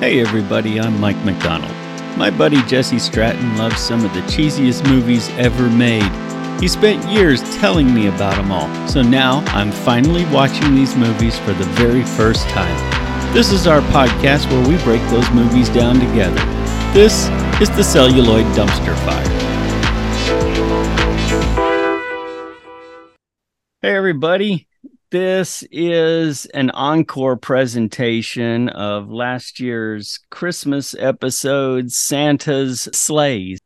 Hey everybody, I'm Mike McDonald. My buddy Jesse Stratton loves some of the cheesiest movies ever made. He spent years telling me about them all, so now I'm finally watching these movies for the very first time. This is our podcast where we break those movies down together. This is the Celluloid Dumpster Fire. Hey everybody, this is an encore presentation of last year's Christmas episode, Santa's Slays.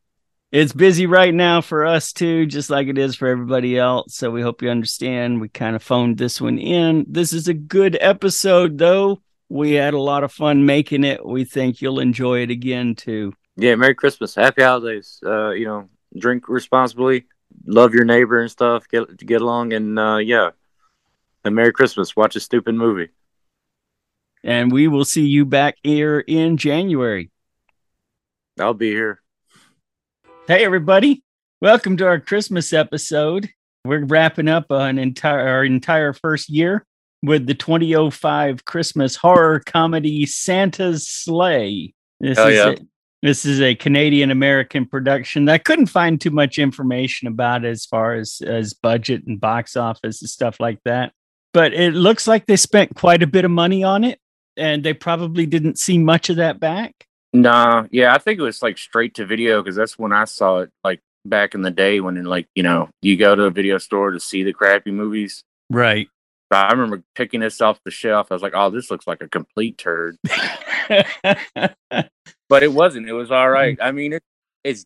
It's busy right now for us too, just like it is for everybody else. So we hope you understand. We kind of phoned this one in. This is a good episode, though. We had a lot of fun making it. We think you'll enjoy it again too. Yeah, Merry Christmas, Happy Holidays. Uh, you know, drink responsibly, love your neighbor and stuff. Get get along, and uh, yeah, and Merry Christmas. Watch a stupid movie. And we will see you back here in January. I'll be here. Hey, everybody. Welcome to our Christmas episode. We're wrapping up an entire our entire first year with the 2005 Christmas horror comedy Santa's Slay. This Hell is yeah. a, this is a Canadian American production. I couldn't find too much information about it as far as as budget and box office and stuff like that. But it looks like they spent quite a bit of money on it, and they probably didn't see much of that back. Nah, yeah, I think it was like straight to video because that's when I saw it, like back in the day when, like, you know, you go to a video store to see the crappy movies. Right. But I remember picking this off the shelf. I was like, oh, this looks like a complete turd. But it wasn't. It was all right. Mm. I mean, it, it's.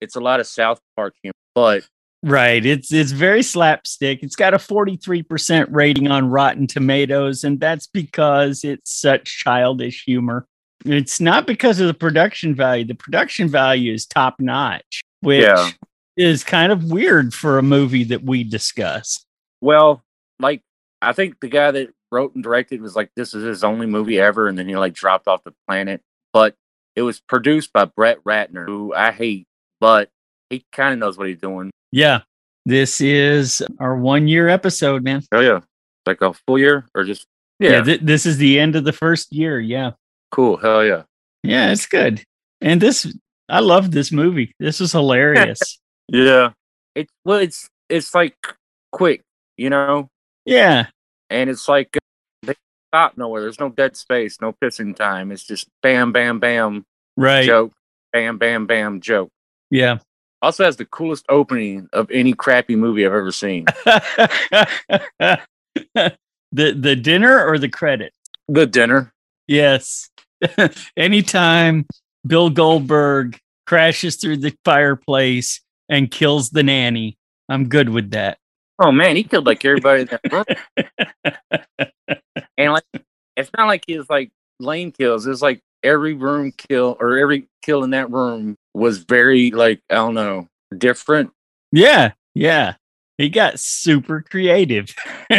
It's a lot of South Park humor, but Right. It's it's very slapstick. It's got a 43% rating on Rotten Tomatoes, and that's because it's such childish humor. It's not because of the production value. The production value is top notch, which Yeah. is kind of weird for a movie that we discuss. Well, like I think the guy that wrote and directed was like, this is his only movie ever, and then he like dropped off the planet. But it was produced by Brett Ratner, who I hate, but he kind of knows what he's doing. Yeah. This is our one year episode, man. Oh yeah, like a full year or just Yeah. yeah, th- this is the end of the first year. Yeah. cool. Hell yeah. Yeah. It's good. And this, I love this movie. This is hilarious. Yeah. It's well, it's it's like quick, you know, yeah. and it's like uh, they stop nowhere. There's no dead space, no pissing time. It's just bam, bam, bam, Right. joke, bam, bam, bam, joke. Yeah. Also has the coolest opening of any crappy movie I've ever seen. the the dinner or the credit? the dinner. Yes. Anytime Bill Goldberg crashes through the fireplace and kills the nanny, I'm good with that. Oh man, he killed like everybody in that and like it's not like he's like lane kills. It's like every room kill or every kill in that room was very like I don't know different. Yeah, yeah. He got super creative.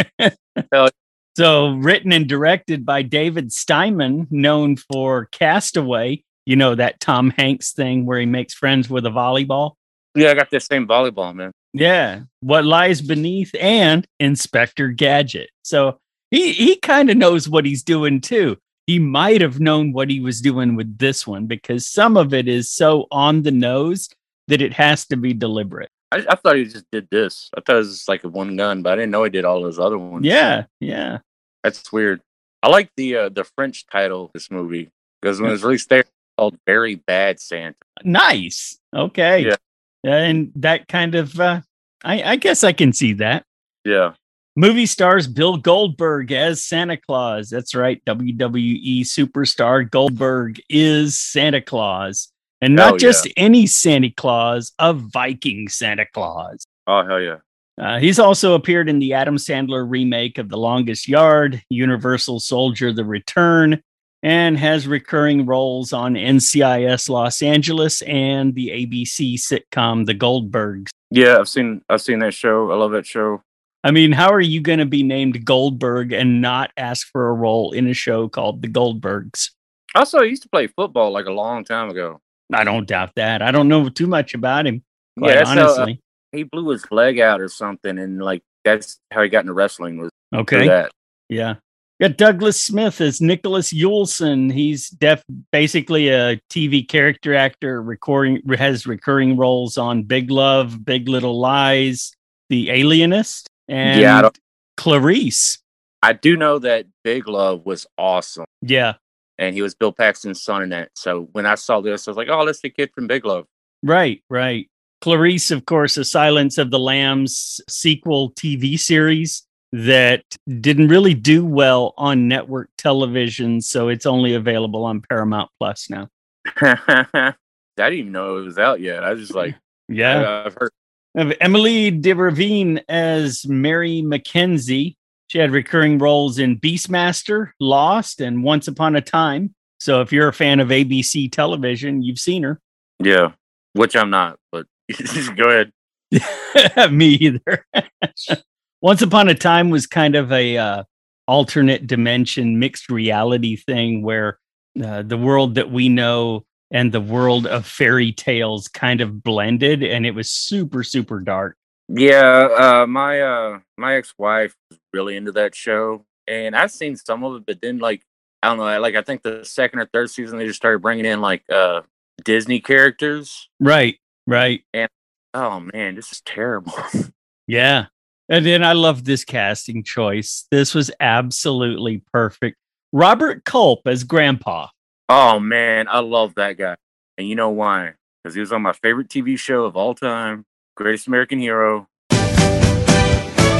So, written and directed by David Steiman, known for Castaway, you know, that Tom Hanks thing where he makes friends with a volleyball. Yeah, I got the same volleyball man. Yeah, What Lies Beneath and Inspector Gadget. So, he, he kind of knows what he's doing too. He might have known what he was doing with this one because some of it is so on the nose that it has to be deliberate. I, I thought he just did this. I thought it was just like a one gun, but I didn't know he did all those other ones. Yeah, yeah. that's weird. I like the uh, the French title of this movie because when it was released there, it's called "Very Bad Santa." Nice. Okay. Yeah. And that kind of, uh, I, I guess I can see that. Yeah, Movie stars Bill Goldberg as Santa Claus. That's right. WWE superstar Goldberg is Santa Claus. And not Hell just any Santa Claus, a Viking Santa Claus. oh hell yeah. Uh, he's also appeared in the Adam Sandler remake of The Longest Yard, Universal Soldier The Return, and has recurring roles on NCIS Los Angeles and the ABC sitcom The Goldbergs. Yeah, I've seen I've seen that show. I love that show. I mean, how are you going to be named Goldberg and not ask for a role in a show called The Goldbergs? Also, I used to play football like a long time ago. I don't doubt that. I don't know too much about him, yeah, that's how, uh, honestly. he blew his leg out or something, and like that's how he got into wrestling was okay. that. Yeah. got Douglas Smith as Nicholas Yuleson. He's def basically a TV character actor, recording has recurring roles on Big Love, Big Little Lies, The Alienist, and Yeah, I Clarice. I do know that Big Love was awesome, Yeah, and he was Bill Paxton's son in that. So when I saw this, I was like, "Oh, that's the kid from Big Love." right, right. Clarice, of course, a Silence of the Lambs sequel TV series that didn't really do well on network television, so it's only available on Paramount Plus now. I didn't even know it was out yet. I was just like, Yeah. I've heard. Of Emilie de Ravin as Mary Mackenzie. She had recurring roles in Beastmaster, Lost, and Once Upon a Time. So if you're a fan of ABC television, you've seen her. Yeah, which I'm not, but go ahead. Me either. Once Upon a Time was kind of a uh, alternate dimension, mixed reality thing where uh, the world that we know and the world of fairy tales kind of blended, and it was super, super dark. Yeah, uh, my uh, my ex-wife was really into that show, and I've seen some of it, but then like I don't know, like I think the second or third season they just started bringing in like uh Disney characters. Right, right. and Oh man, this is terrible. Yeah. And then I love this casting choice. This was absolutely perfect. Robert Culp as Grandpa. Oh man, I love that guy, and you know why? Because he was on my favorite TV show of all time, Greatest American Hero. Believe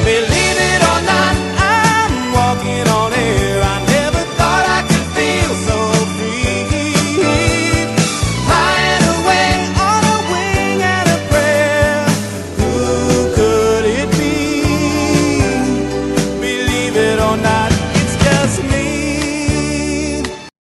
it or not, I'm walking on air.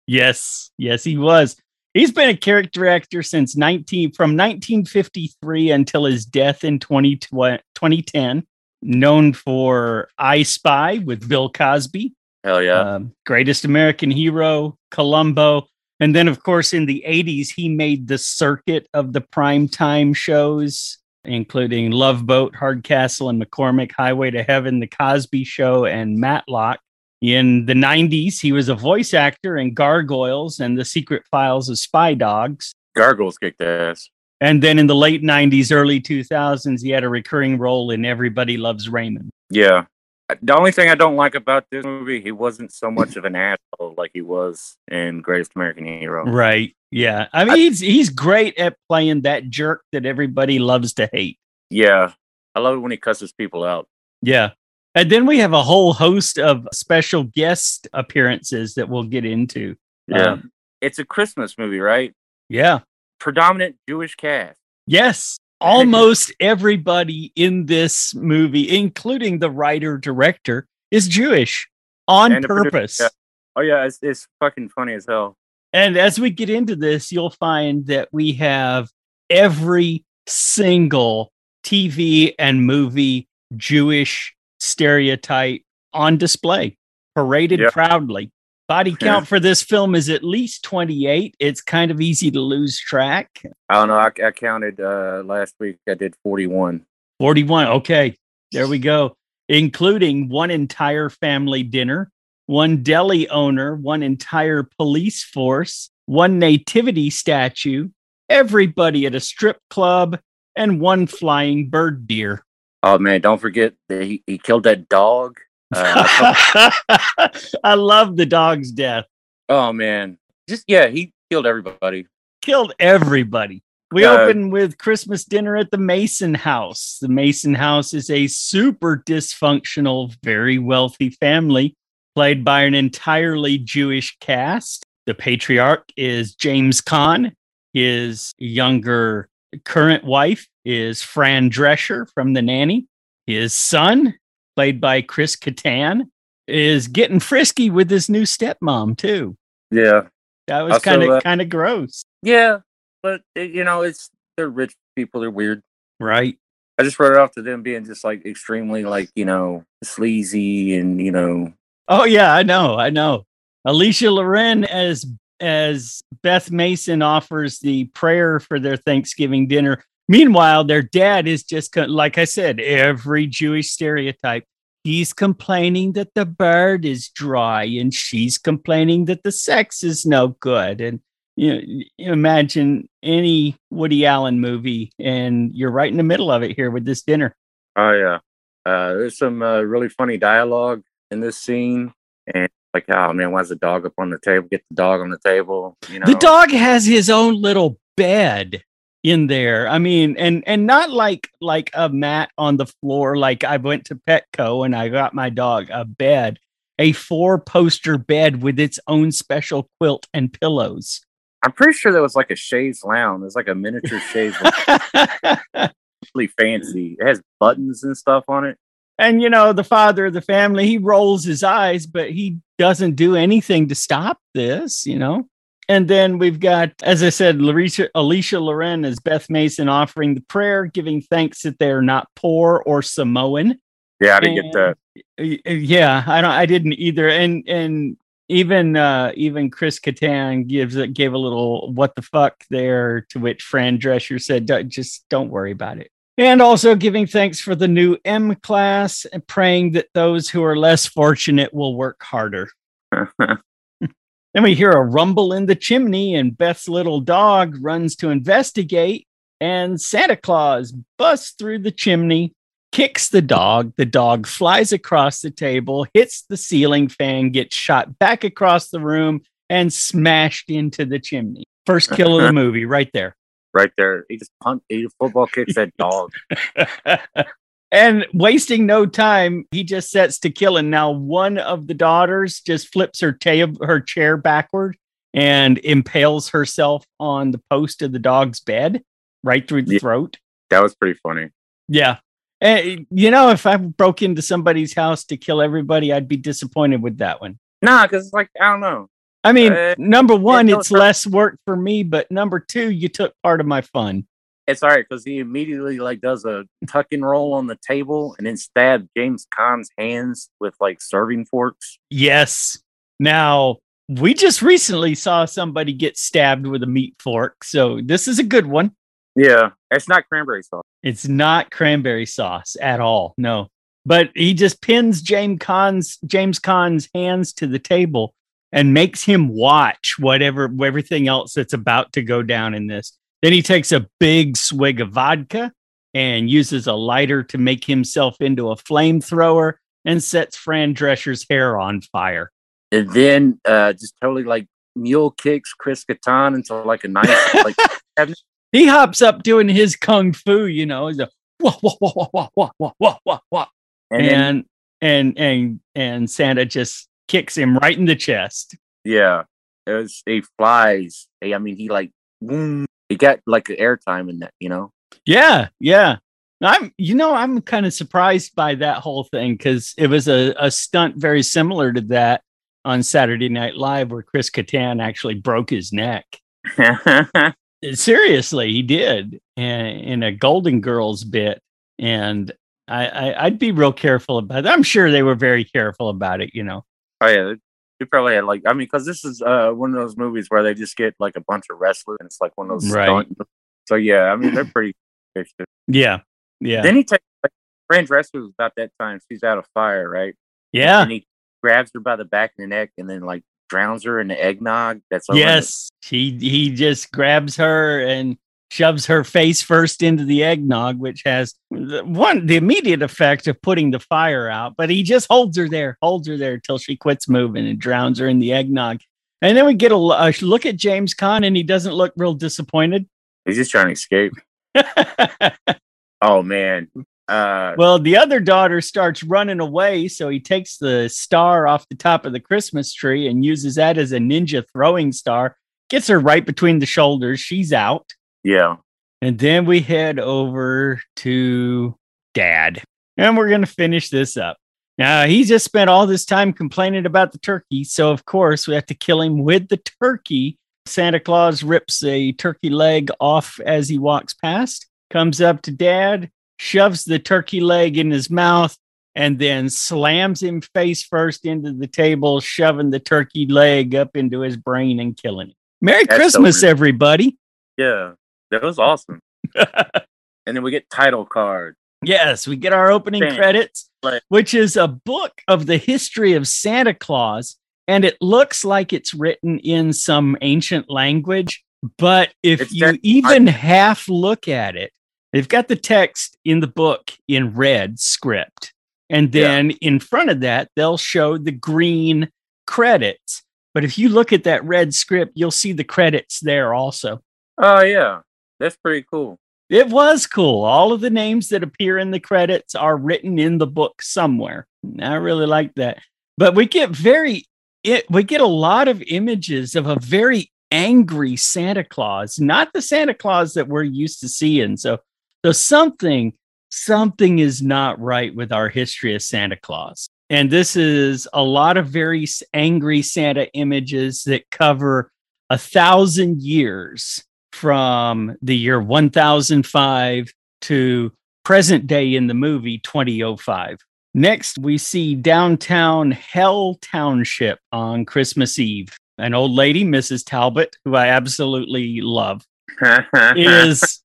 Yes, yes, he was. He's been a character actor since 19 from 1953 until his death in 20, 2010. Known for I Spy with Bill Cosby, Hell yeah. um, Greatest American Hero, Columbo. And then, of course, in the 80s, he made the circuit of the primetime shows, including Love Boat, Hardcastle, and McCormick, Highway to Heaven, The Cosby Show, and Matlock. In the 90s, he was a voice actor in Gargoyles and The Secret Files of Spy Dogs. Gargoyles kicked ass. And then in the late 90s, early 2000s, he had a recurring role in Everybody Loves Raymond. Yeah. The only thing I don't like about this movie, he wasn't so much of an asshole like he was in Greatest American Hero. Right. Yeah. I mean, he's he's great at playing that jerk that everybody loves to hate. Yeah. I love it when he cusses people out. Yeah. And then we have a whole host of special guest appearances that we'll get into. Yeah. Um, it's a Christmas movie, right? yeah. Predominant Jewish cast. Yes. Almost everybody in this movie, including the writer director, is Jewish on And the producer, purpose. yeah. Oh yeah, it's, it's fucking funny as hell. And as we get into this, you'll find that we have every single TV and movie Jewish stereotype on display, paraded Yeah. proudly. Body Yeah. count for this film is at least 28. It's kind of easy to lose track. I don't know. I, I counted uh last week. I did forty one. 41. Okay, there we go. Including one entire family dinner, one deli owner, one entire police force, one nativity statue, everybody at a strip club, and one flying bird deer. Oh man, don't forget that he, he killed that dog. Uh, I love the dog's death. oh man, just yeah, he killed everybody. Killed everybody. We Uh, open with Christmas dinner at the Mason house. The Mason house is a super dysfunctional, very wealthy family played by an entirely Jewish cast. The patriarch is James Caan. His younger current wife is Fran Drescher from The Nanny. His son, played by Chris Kattan, is getting frisky with his new stepmom too. Yeah, That was kind of kind of gross, yeah, but uh, you know, it's they're rich people. They're weird. right? I just wrote it off to them being just like extremely like you know sleazy and you know Oh yeah, I know, I know. Alicia Loren as as Beth Mason offers the prayer for their Thanksgiving dinner. Meanwhile, their dad is just like I said, every Jewish stereotype. he's complaining that the bird is dry and she's complaining that the sex is no good and you know imagine any woody allen movie and you're right in the middle of it here with this dinner Oh yeah. Uh, there's some uh, really funny dialogue in this scene, and like, oh man, why's the dog up on the table? Get the dog on the table. You know, the dog has his own little bed in there i mean and and not like like a mat on the floor like i went to petco and i got my dog a bed a four poster bed with its own special quilt and pillows I'm pretty sure that was like a chaise lounge. It's like a miniature chaise, lounge, really fancy. It has buttons and stuff on it. and you know the father of the family he rolls his eyes but he doesn't do anything to stop this you know? And then we've got as i said alicia, alicia loren as beth mason offering the prayer giving thanks that they're not poor or samoan. Yeah, I didn't get that. Yeah i don't i didn't either. And and even uh even chris Kattan gives it gave a little what the fuck there to which fran drescher said "Don't- just don't worry about it and also giving thanks for the new m class and praying that those who are less fortunate will work harder then we hear a rumble in the chimney and beth's little dog runs to investigate and santa claus busts through the chimney kicks the dog. The dog flies across the table, hits the ceiling fan, gets shot back across the room, and smashed into the chimney. First kill of the movie, right there. Right there, he just punt, he football kicks that dog. and wasting no time, he just sets to kill. And now one of the daughters just flips her tail, her chair backward, and impales herself on the post of the dog's bed, right through the Yeah. throat. That was pretty funny. Yeah. And, you know, if I broke into somebody's house to kill everybody, I'd be disappointed with that one. Nah, because it's like I don't know. I mean, Uh, number one, no, it's less work for me, but number two, you took part of my fun. It's all right because he immediately like does a tuck and roll on the table and then stab James Caan's hands with like serving forks. Yes. Now, we just recently saw somebody get stabbed with a meat fork. So this is a good one. Yeah, it's not cranberry sauce. It's not cranberry sauce at all. No. But he just pins James Caan's James Caan's hands to the table and makes him watch whatever everything else that's about to go down in this. Then he takes a big swig of vodka and uses a lighter to make himself into a flamethrower and sets Fran Drescher's hair on fire. And then uh just totally like mule kicks Chris Kattan into like a nice like He hops up doing his kung fu, you know, he's a wah wah wah wah wah wah wah wah wah wah and, then, and and and and Santa just kicks him right in the chest. yeah, it was he flies. Hey, I mean he like boom, he got like airtime in that, you know. Yeah, yeah. I'm you know, I'm kind of surprised by that whole thing because it was a, a stunt very similar to that on Saturday Night Live where Chris Kattan actually broke his neck. Seriously, he did in, in a Golden Girls bit. And I, I I'd be real careful about it. I'm sure they were very careful about it, you know. Oh yeah, they- probably had like I mean, because this is uh one of those movies where they just get like a bunch of wrestlers and it's like one of those Right. stunt- So yeah, I mean they're pretty. Yeah. Yeah. Then he takes like Drescher was about that time. She's out of fire, right? yeah. And he grabs her by the back of the neck and then like drowns her in the eggnog. That's Yes, he he just grabs her and shoves her face first into the eggnog, which has the, one the immediate effect of putting the fire out. But he just holds her there, holds her there till she quits moving and drowns her in the eggnog. And then we get a look at James Caan, and he doesn't look real disappointed. He's just trying to escape. Oh man. Uh, well, the other daughter starts running away, so he takes the star off the top of the Christmas tree and uses that as a ninja throwing star. Gets her right between the shoulders. She's out. Yeah. And then we head over to dad. And we're going to finish this up. Now, he just spent all this time complaining about the turkey. So, of course, we have to kill him with the turkey. Santa Claus rips a turkey leg off as he walks past, comes up to dad, shoves the turkey leg in his mouth, and then slams him face first into the table, shoving the turkey leg up into his brain and killing him. Merry That's Christmas, weird. everybody. Yeah. That was awesome. and then we get title card. Yes, we get our opening Bam. credits, which is a book of the history of Santa Claus. And it looks like it's written in some ancient language. But if It's you even half look at it, they've got the text in the book in red script. And Yeah. then in front of that, they'll show the green credits. But if you look at that red script, you'll see the credits there also. Oh yeah, that's pretty cool. It was cool. All of the names that appear in the credits are written in the book somewhere. I really like that. But we get very it, we get a lot of images of a very angry Santa Claus, not the Santa Claus that we're used to seeing. So so something something is not right with our history of Santa Claus. And this is a lot of very angry Santa images that cover a thousand years from the year 1005 to present day in the movie 2005. Next, we see downtown Hell Township on Christmas Eve. An old lady, Mrs. Talbot, who I absolutely love, is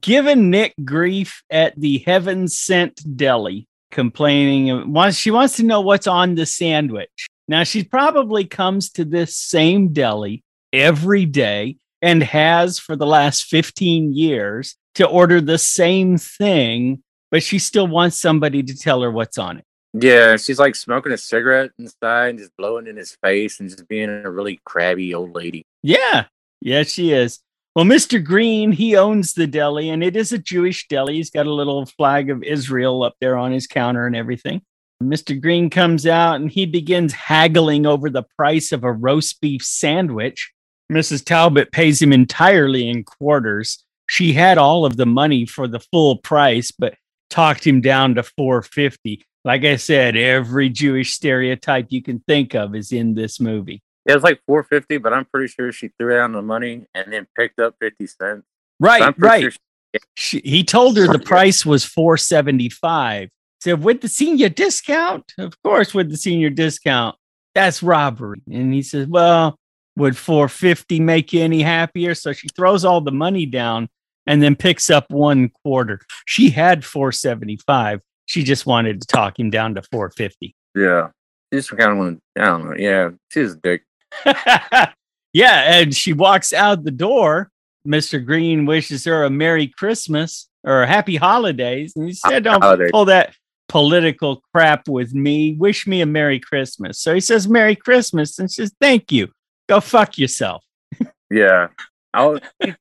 giving Nick grief at the Heaven Sent Deli, complaining. Wants she wants to know what's on the sandwich. Now she probably comes to this same deli every day and has for the last 15 years to order the same thing, but she still wants somebody to tell her what's on it. yeah, she's like smoking a cigarette inside and just blowing in his face and just being a really crabby old lady. Yeah, yeah, she is. Well, Mr. Green, he owns the deli, and it is a Jewish deli. He's got a little flag of Israel up there on his counter and everything. Mr. Green comes out and he begins haggling over the price of a roast beef sandwich. Mrs. Talbot pays him entirely in quarters. She had all of the money for the full price, but talked him down to 450. Like I said, every Jewish stereotype you can think of is in this movie. Yeah, it was like four fifty, but I'm pretty sure she threw down the money and then picked up fifty cents. Right, I'm right. sure she- she, he told her the price was 475 said with the senior discount of course with the senior discount that's robbery and he says well would 450 make you any happier so she throws all the money down and then picks up one quarter she had 475 she just wanted to talk him down to 450 yeah, just kind of went. Don't. Yeah, she's a dick. yeah, and she walks out the door. Mr. Green wishes her a Merry Christmas or Happy Holidays. And he said, Don't Holidays. pull that political crap with me. Wish me a Merry Christmas. So he says, Merry Christmas. And she says, Thank you. Go fuck yourself. Yeah, I was, she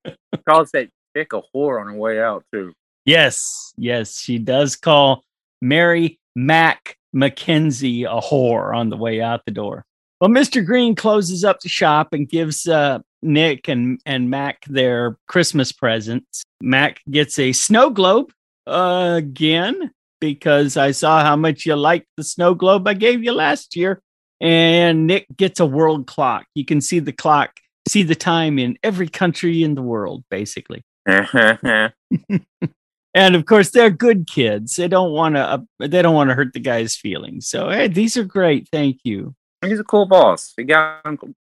calls that chick a whore on her way out too. Yes, yes, she does call Mary Mac Mackenzie a whore on the way out the door. Well, Mr. Green closes up the shop and gives uh, Nick and, and Mac their Christmas presents. Mac gets a snow globe uh, again because I saw how much you liked the snow globe I gave you last year. And Nick gets a world clock. You can see the clock, see the time in every country in the world, basically. and of course they're good kids they don't want to uh, they don't want to hurt the guy's feelings so hey these are great thank you He's a cool boss. He got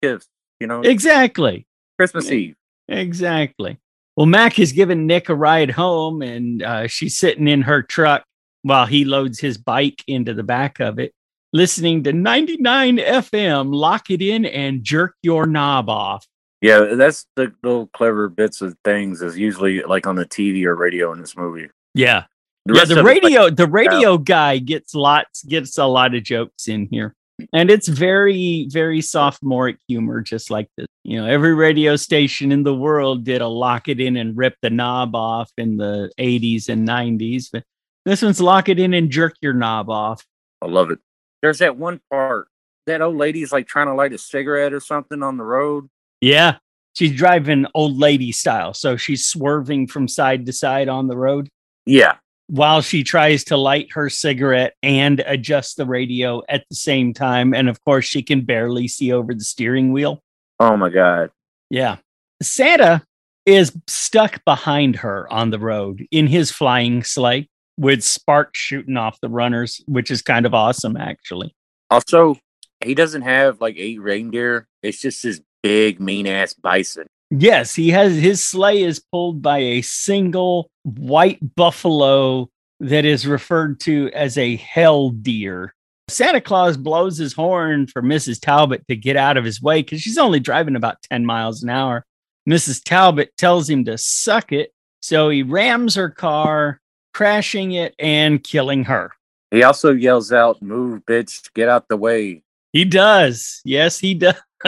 gifts. You know, exactly Christmas Eve. exactly well mac has given nick a ride home and uh, she's sitting in her truck while he loads his bike into the back of it listening to 99 fm lock it in and jerk your knob off. Yeah, that's the little clever bits of things is usually like on the TV or radio in this movie. yeah. The yeah the it's like- radio the radio guy gets lots gets a lot of jokes in here. And it's very very sophomoric humor just like this. You know every radio station in the world did a lock it in and rip the knob off in the 80s and 90s but this one's lock it in and jerk your knob off. I love it. There's that one part that old lady's like trying to light a cigarette or something on the road. yeah she's driving old lady style so she's swerving from side to side on the road Yeah, while she tries to light her cigarette and adjust the radio at the same time. And of course, she can barely see over the steering wheel. Oh my god. Yeah. Santa is stuck behind her on the road in his flying sleigh with sparks shooting off the runners, which is kind of awesome, actually. Also, he doesn't have like eight reindeer. It's just this big mean ass bison. Yes, he has his sleigh is pulled by a single white buffalo that is referred to as a hell deer. Santa Claus blows his horn for Mrs. Talbot to get out of his way because she's only driving about 10 miles an hour. Mrs. Talbot tells him to suck it. So he rams her car, crashing it and killing her. He also yells out, "Move, bitch! Get out the way!" He does. Yes, he does.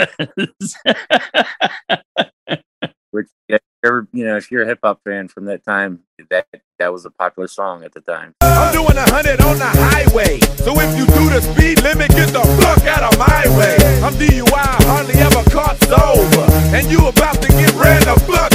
Which, if you're, you know, if you're a hip hop fan from that time, that that was a popular song at the time. I'm doing a hundred on the highway. So if you do the speed limit, get the fuck out of my way. I'm DUI, hardly ever caught sober. And you about to get ran the fuck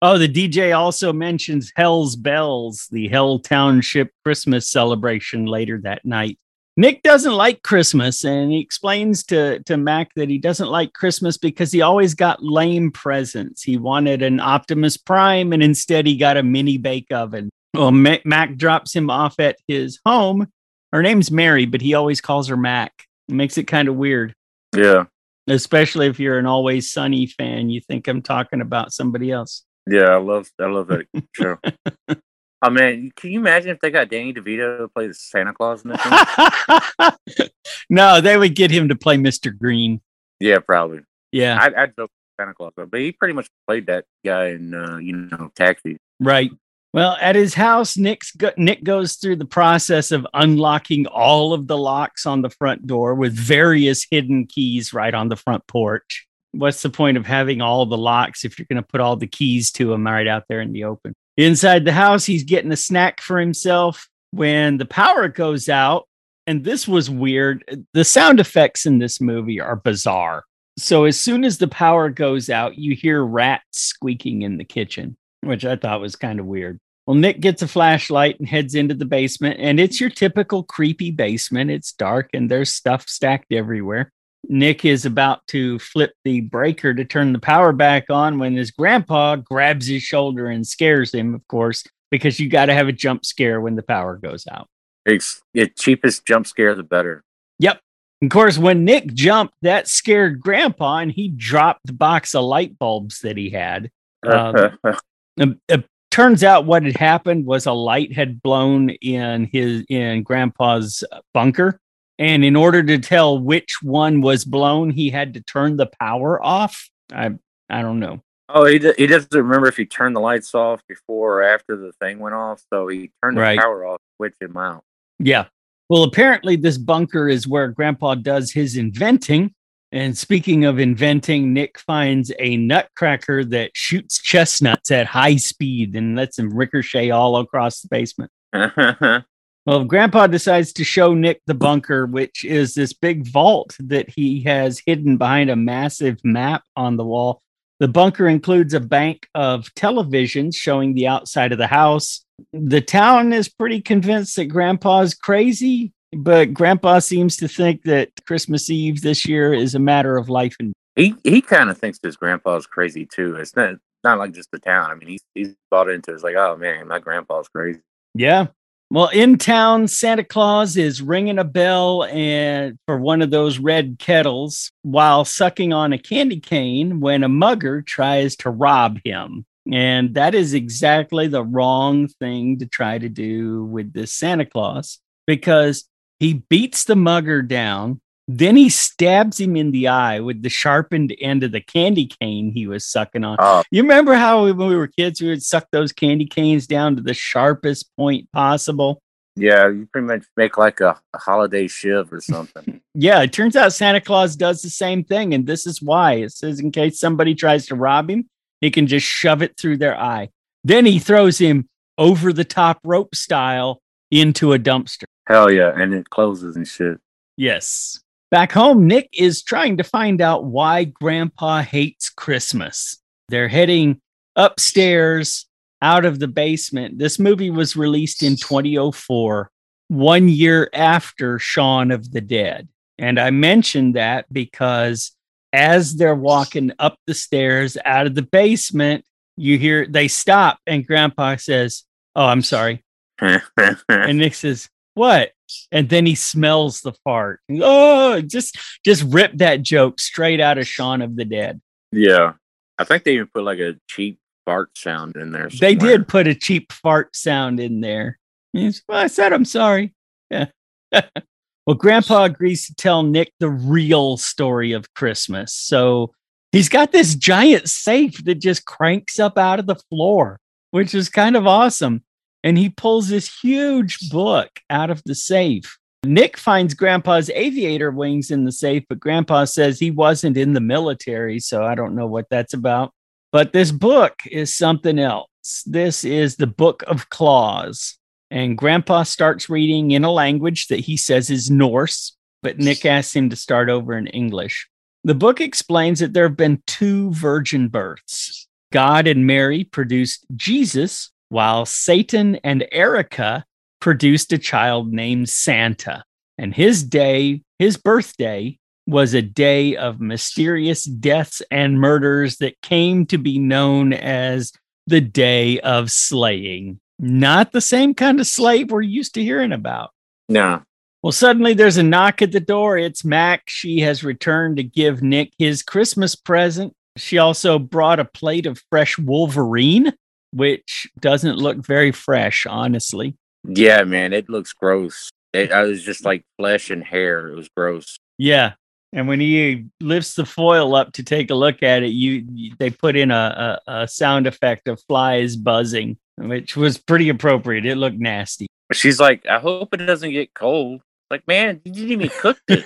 Oh, the DJ also mentions Hell's Bells, the Hell Township Christmas celebration later that night. Nick doesn't like Christmas, and he explains to, to Mac that he doesn't like Christmas because he always got lame presents. He wanted an Optimus Prime, and instead he got a mini bake oven. Well, Ma- Mac drops him off at his home. Her name's Mary, but he always calls her Mac. It makes it kind of weird, Yeah, especially if you're an Always Sunny fan. You think I'm talking about somebody else. Yeah, I love, I love that show. Oh man, can you imagine if they got Danny DeVito to play the Santa Claus in this no, they would get him to play Mr. Green. yeah, probably. Yeah, I'd, I'd vote Santa Claus, but he pretty much played that guy in, uh, you know, Taxi. right. Well, at his house, Nick's go- Nick goes through the process of unlocking all of the locks on the front door with various hidden keys right on the front porch. What's the point of having all the locks if you're going to put all the keys to them right out there in the open? Inside the house, he's getting a snack for himself when the power goes out. And this was weird. The sound effects in this movie are bizarre. So as soon as the power goes out, you hear rats squeaking in the kitchen, which I thought was kind of weird. Well, Nick gets a flashlight and heads into the basement, and it's your typical creepy basement. It's dark and there's stuff stacked everywhere. Nick is about to flip the breaker to turn the power back on when his grandpa grabs his shoulder and scares him, of course, because you got to have a jump scare when the power goes out. It's the cheapest jump scare, the better. Yep. Of course, when Nick jumped, that scared Grandpa, and he dropped the box of light bulbs that he had. Um, it, it turns out what had happened was a light had blown in his in Grandpa's bunker, and in order to tell which one was blown, he had to turn the power off. I I don't know. oh, he, d- he doesn't remember if he turned the lights off before or after the thing went off, so he turned the Right. power off, switch him out. Yeah. Well, apparently, this bunker is where Grandpa does his inventing. And speaking of inventing, Nick finds a nutcracker that shoots chestnuts at high speed and lets them ricochet all across the basement. Well, Grandpa decides to show Nick the bunker, which is this big vault that he has hidden behind a massive map on the wall. The bunker includes a bank of televisions showing the outside of the house. The town is pretty convinced that Grandpa's crazy, but Grandpa seems to think that Christmas Eve this year is a matter of life and he he kind of thinks his grandpa's crazy too. It's not not like just the town. I mean, he's he's bought into it. It's like, oh man, my grandpa's crazy. Yeah. Well, in town, Santa Claus is ringing a bell and for one of those red kettles while sucking on a candy cane when a mugger tries to rob him. And that is exactly the wrong thing to try to do with this Santa Claus because he beats the mugger down. Then he stabs him in the eye with the sharpened end of the candy cane he was sucking on. Oh, You remember how we- when we were kids, we would suck those candy canes down to the sharpest point possible? yeah, you pretty much make like a, a holiday shiv or something. Yeah, it turns out Santa Claus does the same thing. And this is why it says, in case somebody tries to rob him, he can just shove it through their eye. Then he throws him over the top rope style into a dumpster. Hell yeah, and it closes and shit. Yes. Back home, Nick is trying to find out why Grandpa hates Christmas. They're heading upstairs out of the basement. This movie was released in 2004, one year after Shaun of the Dead. And I mentioned that because as they're walking up the stairs out of the basement, you hear they stop and Grandpa says, Oh, I'm sorry. And Nick says, "What?" And then he smells the fart. Oh, just just rip that joke straight out of Shaun of the Dead. yeah, I think they even put like a cheap fart sound in there. They did put a cheap fart sound in there. Well, I said I'm sorry. Yeah. well, Grandpa agrees to tell Nick the real story of Christmas. So he's got this giant safe that just cranks up out of the floor, which is kind of awesome. And he pulls this huge book out of the safe. Nick finds Grandpa's aviator wings in the safe, but Grandpa says he wasn't in the military. So I don't know what that's about. But this book is something else. This is the Book of Claws. And Grandpa starts reading in a language that he says is Norse, but Nick asks him to start over in English. The book explains that there have been two virgin births. God and Mary produced Jesus, while Satan and Erica produced a child named Santa. And his day, his birthday, was a day of mysterious deaths and murders that came to be known as the Day of Slaying. Not the same kind of slave we're used to hearing about. No. Well, suddenly there's a knock at the door. It's Mac. She has returned to give Nick his Christmas present. She also brought a plate of fresh Wolverine, which doesn't look very fresh, honestly. Yeah, man, it looks gross. It, I was just like flesh and hair. It was gross. Yeah. And when he lifts the foil up to take a look at it, you, they put in a, a, a sound effect of flies buzzing, which was pretty appropriate. It looked nasty. She's like, I hope it doesn't get cold. Like, man, you didn't even cook it.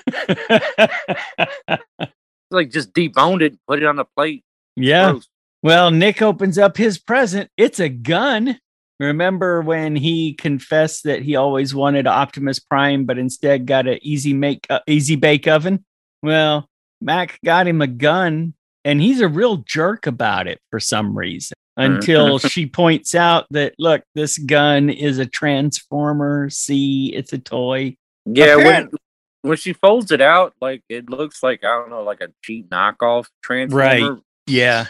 like, just deboned it, put it on a plate. yeah. Gross. Well, Nick opens up his present. It's a gun. Remember when he confessed that he always wanted Optimus Prime, but instead got an easy make, uh, easy bake oven? Well, Mac got him a gun, and he's a real jerk about it for some reason. Until she points out that look, this gun is a transformer. See, it's a toy. Yeah, when, when she folds it out, like, it looks like, I don't know, like a cheap knockoff transformer. Right. Yeah,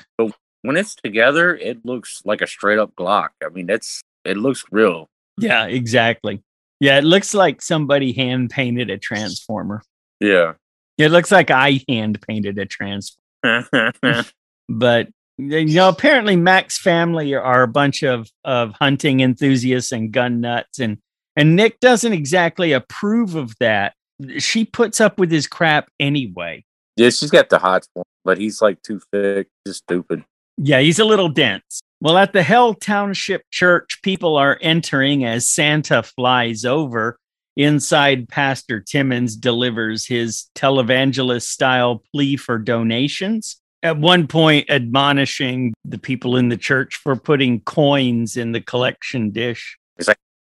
When it's together, it looks like a straight up Glock. I mean, it's, it looks real. yeah, exactly. Yeah, it looks like somebody hand painted a transformer. Yeah. It looks like I hand painted a transformer. but you know apparently mac's family are a bunch of of hunting enthusiasts and gun nuts and and nick doesn't exactly approve of that she puts up with his crap anyway yeah, she's got the hot him, but he's like too thick, just stupid. Yeah he's a little dense well at the hell township church people are entering as santa flies over inside pastor timmons delivers his televangelist style plea for donations at one point admonishing the people in the church for putting coins in the collection dish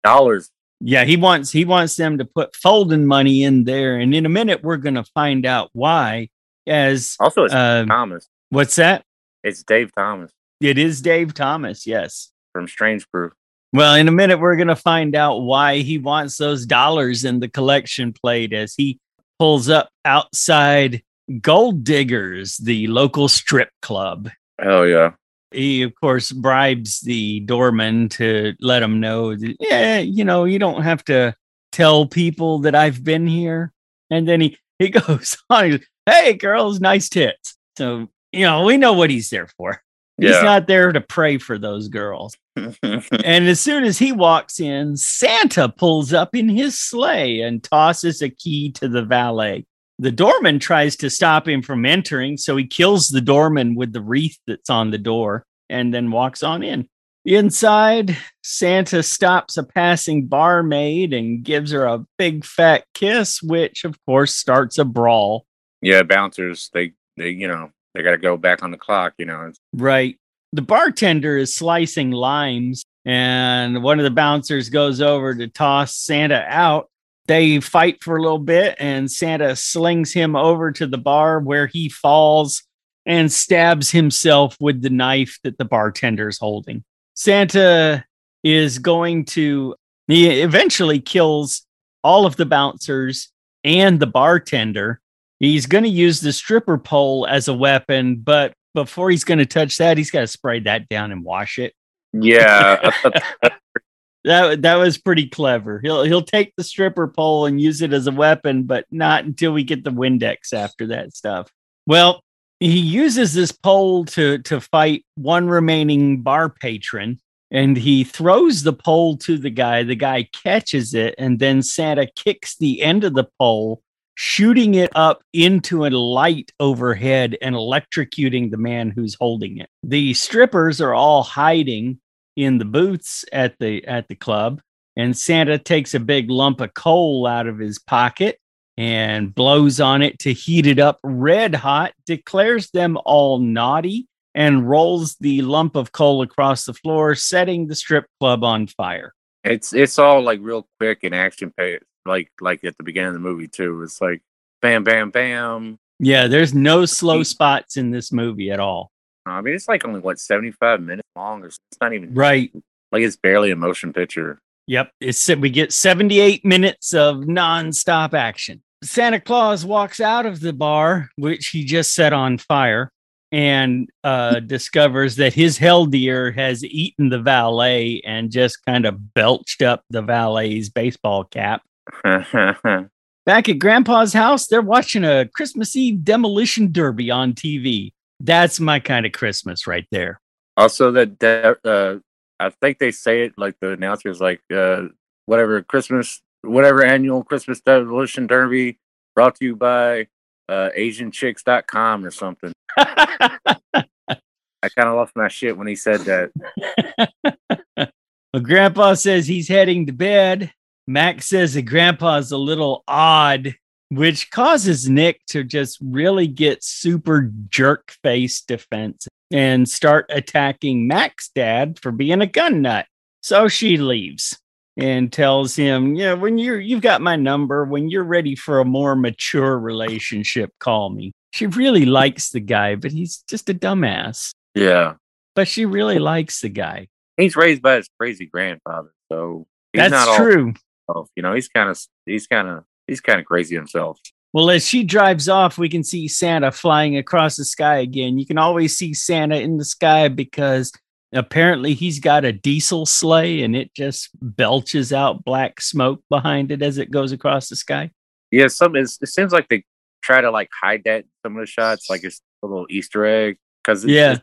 Dollars. yeah he wants he wants them to put folding money in there and in a minute we're going to find out why as Also, it's uh, Thomas. what's that It's Dave Thomas it is dave thomas yes from Strange Brew. Well, in a minute, we're going to find out why he wants those dollars in the collection plate as he pulls up outside Gold Diggers, the local strip club. Oh yeah. He, of course, bribes the doorman to let him know, that, yeah, you know, you don't have to tell people that I've been here. And then he, he goes on, he goes, hey, girls, nice tits. So, you know, we know what he's there for. He's Yeah. not there to pray for those girls. And as soon as he walks in, Santa pulls up in his sleigh and tosses a key to the valet. The doorman tries to stop him from entering, so he kills the doorman with the wreath that's on the door and then walks on in. Inside, Santa stops a passing barmaid and gives her a big fat kiss, which of course starts a brawl. yeah, bouncers. They they you know they got to go back on the clock. You know. Right. The bartender is slicing limes, and one of the bouncers goes over to toss Santa out. They fight for a little bit, and Santa slings him over to the bar where he falls and stabs himself with the knife that the bartender's holding. Santa is going to, he eventually kills all of the bouncers and the bartender. He's going to use the stripper pole as a weapon, but before he's going to touch that, he's got to spray that down and wash it. yeah. That that was pretty clever. He'll he'll take the stripper pole and use it as a weapon, but not until we get the Windex after that stuff. Well, he uses this pole to to fight one remaining bar patron and he throws the pole to the guy the guy catches it and then santa kicks the end of the pole shooting it up into a light overhead and electrocuting the man who's holding it the strippers are all hiding in the booths at the at the club and santa takes a big lump of coal out of his pocket and blows on it to heat it up red hot, declares them all naughty, and rolls the lump of coal across the floor, setting the strip club on fire. It's it's all like real quick and action packed, like like at the beginning of the movie too. It's like bam, bam, bam. Yeah, there's no slow spots in this movie at all. I mean, it's like only what seventy five minutes long, or it's not even Right. like it's barely a motion picture. Yep. It's we get 78 minutes of nonstop action. Santa Claus walks out of the bar, which he just set on fire, and uh, discovers that his hell deer has eaten the valet and just kind of belched up the valet's baseball cap. Back at Grandpa's house, they're watching a Christmas Eve demolition derby on TV. That's my kind of Christmas right there. also, that de- uh, I think they say it like the announcers like uh, whatever Christmas, whatever annual Christmas Demolition Derby brought to you by uh, AsianChicks.com or something. I kind of lost my shit when he said that. Well, Grandpa says he's heading to bed. Max says that Grandpa's a little odd, which causes Nick to just really get super jerk face defense and start attacking Mac's dad for being a gun nut. So she leaves and tells him, "Yeah, when you're you've got my number. When you're ready for a more mature relationship, call me." She really likes the guy, but he's just a dumbass. Yeah. But she really likes the guy. He's raised by his crazy grandfather, so he's That's not all true. Himself. You know, he's kind of he's kind of he's kind of crazy himself. Well, as she drives off, we can see Santa flying across the sky again. You can always see Santa in the sky because apparently he's got a diesel sleigh and it just belches out black smoke behind it as it goes across the sky. Yeah, some it seems like they try to like hide that in some of the shots, like it's a little Easter egg because Yeah. it's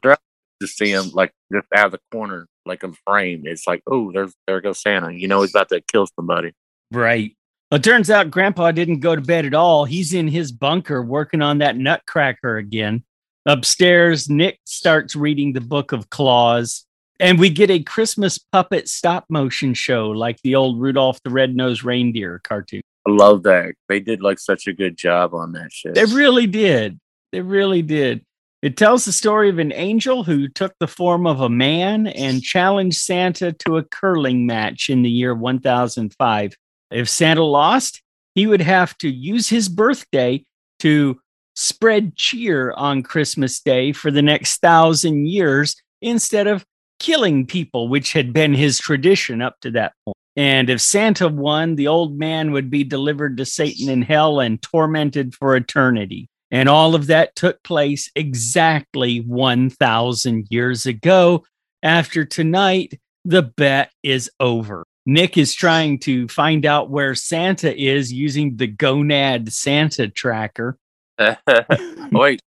to see him like just out of the corner, like a frame. It's like, oh, there's there goes Santa. You know, he's about to kill somebody. Right. Well, it turns out Grandpa didn't go to bed at all. He's in his bunker working on that nutcracker again. Upstairs, Nick starts reading the book of Claus, and we get a Christmas puppet stop motion show like the old Rudolph the Red-Nosed Reindeer cartoon. I love that they did like such a good job on that shit. They really did. They really did. It tells the story of an angel who took the form of a man and challenged Santa to a curling match in the year 1005. If Santa lost, he would have to use his birthday to spread cheer on Christmas Day for the next thousand years instead of killing people, which had been his tradition up to that point. And if Santa won, the old man would be delivered to Satan in hell and tormented for eternity. And all of that took place exactly 1,000 years ago. After tonight, the bet is over. Nick is trying to find out where Santa is using the Gonad Santa tracker. Wait,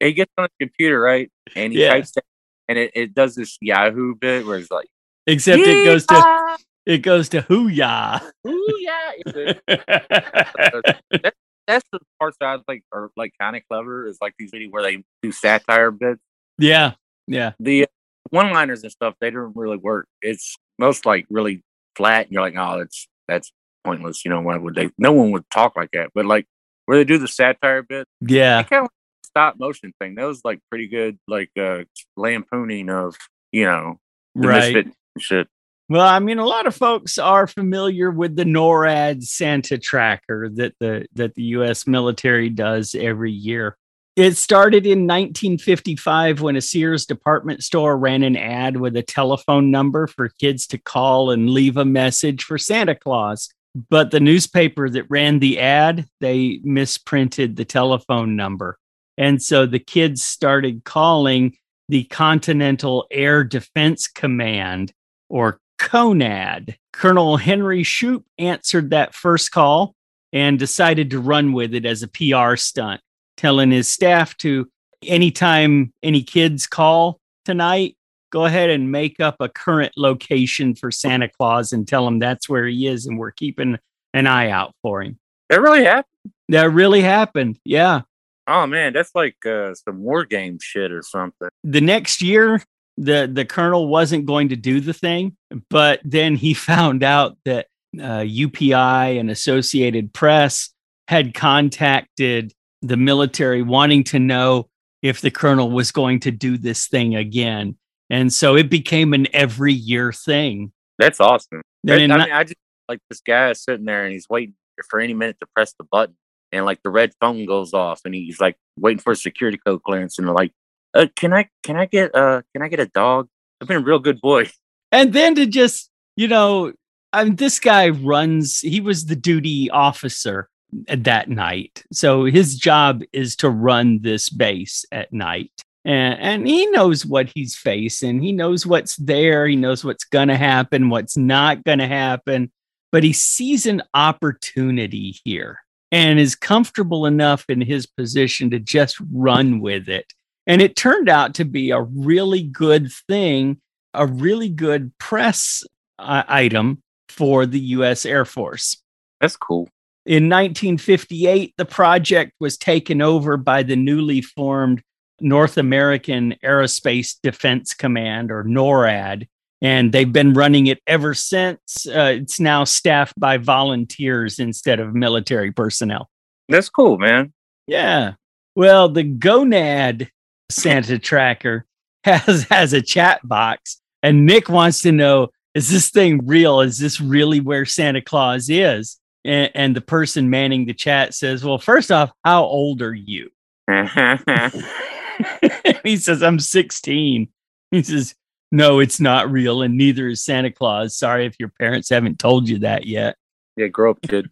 he gets on his computer right, and he Yeah. types it, and it, it does this Yahoo bit where it's like, Except it goes to it goes to hoo-yah. Ooh, yeah. It's- That's the parts that I think are like kind of clever. Is like these videos where they do satire bits. yeah, yeah. The one-liners and stuff they don't really work. It's most like really flat, and you're like, oh, that's that's pointless. You know, why would they? No one would talk like that. But like where they do the satire bit, Yeah. I kind of stop motion thing. That was like pretty good, like uh lampooning of you know the Right. misfit shit. Well, I mean, a lot of folks are familiar with the NORAD Santa tracker that the that the U.S. military does every year. It started in 1955 when a Sears department store ran an ad with a telephone number for kids to call and leave a message for Santa Claus. But the newspaper that ran the ad, they misprinted the telephone number. And so the kids started calling the Continental Air Defense Command or CONAD. Colonel Henry Shoup answered that first call and decided to run with it as a PR stunt, telling his staff to anytime any kids call tonight, go ahead and make up a current location for Santa Claus and tell him that's where he is and we're keeping an eye out for him. That really happened. That really happened. Yeah. Oh man, that's like uh, some war game shit or something. The next year, the the colonel wasn't going to do the thing, but then he found out that uh, UPI and Associated Press had contacted the military wanting to know if the colonel was going to do this thing again. And so it became an every year thing. That's awesome. That- I mean, I just like this guy is sitting there and he's waiting for any minute to press the button, and like the red phone goes off, and he's like waiting for a security code clearance, and like, uh, "Can I, can I get, uh, can I get a dog? I've been a real good boy." and then to just, you know, I mean, this guy runs, he was the duty officer that night. So his job is to run this base at night. And, and he knows what he's facing. He knows what's there. He knows what's going to happen, what's not going to happen. But he sees an opportunity here and is comfortable enough in his position to just run with it. And it turned out to be a really good thing, a really good press uh, item for the US Air Force. That's cool. In 1958, the project was taken over by the newly formed North American Aerospace Defense Command, or NORAD, and they've been running it ever since. Uh, it's now staffed by volunteers instead of military personnel. That's cool, man. Yeah. Well, the Gonad Santa tracker has has a chat box, and Nick wants to know: Is this thing real? Is this really where Santa Claus is? And, and the person manning the chat says, "Well, first off, how old are you?" he says, "I'm 16." He says, "No, it's not real, and neither is Santa Claus. Sorry if your parents haven't told you that yet." yeah, grow up, kid.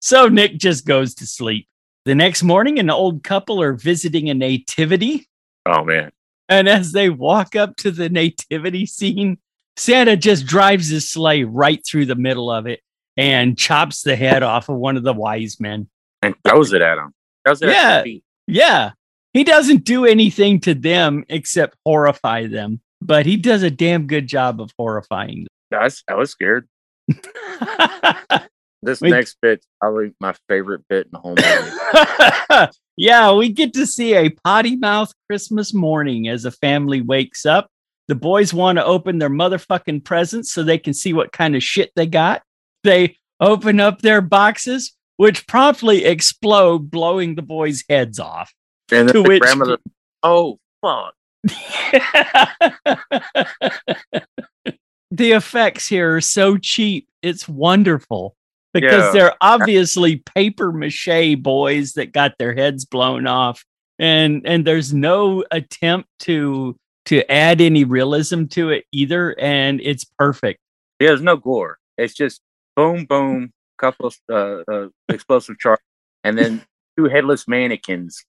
So Nick just goes to sleep. The next morning, an old couple are visiting a nativity. oh man, And as they walk up to the nativity scene, Santa just drives his sleigh right through the middle of it and chops the head off of one of the wise men. and throws it at him. Throws it Yeah. Yeah. He doesn't do anything to them except horrify them, but he does a damn good job of horrifying I was, I was scared. This Wait. next bit's probably my favorite bit in the whole movie. yeah, we get to see a potty mouth Christmas morning as a family wakes up. The boys want to open their motherfucking presents so they can see what kind of shit they got. They open up their boxes, which promptly explode, blowing the boys' heads off. and To the which- grandmother, oh fuck, the effects here are so cheap. It's wonderful because Yeah. they're obviously paper mache boys that got their heads blown off. And and there's no attempt to to add any realism to it either. And it's perfect. yeah, there's no gore. It's just boom, boom, couple of uh, uh, explosive charge, and then two headless mannequins.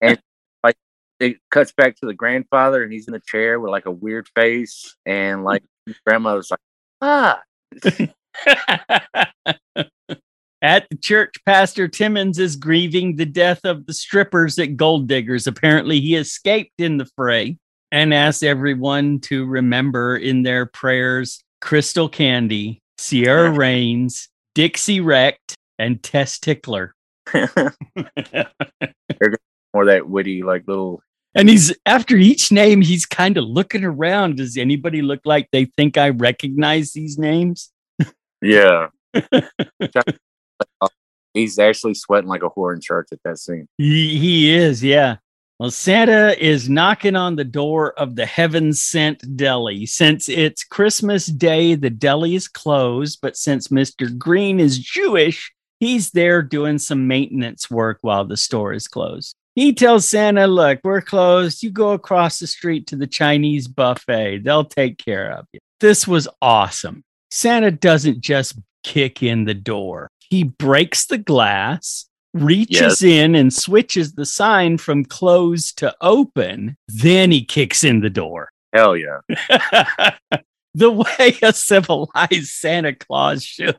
And like it cuts back to the grandfather, and he's in the chair with like a weird face, and like grandmother's like, ah, At the church, Pastor Timmons is grieving the death of the strippers at Gold Diggers. Apparently, he escaped in the fray and asked everyone to remember in their prayers Crystal Candy, Sierra Rains, Dixie Wrecked, and Tess Tickler. more that witty like little. And he's after each name, he's kind of looking around. Does anybody look like they think I recognize these names? Yeah. He's actually sweating like a whore in church at that scene. He, he is, yeah. Well, Santa is knocking on the door of the heaven sent deli. Since it's Christmas Day, the deli is closed, but since Mr. Green is Jewish, he's there doing some maintenance work while the store is closed. He tells Santa, Look, we're closed. You go across the street to the Chinese buffet, they'll take care of you. This was awesome. Santa doesn't just kick in the door, he breaks the glass reaches Yes. in and switches the sign from closed to open. Then he kicks in the door. Hell yeah. the way a civilized Santa Claus should.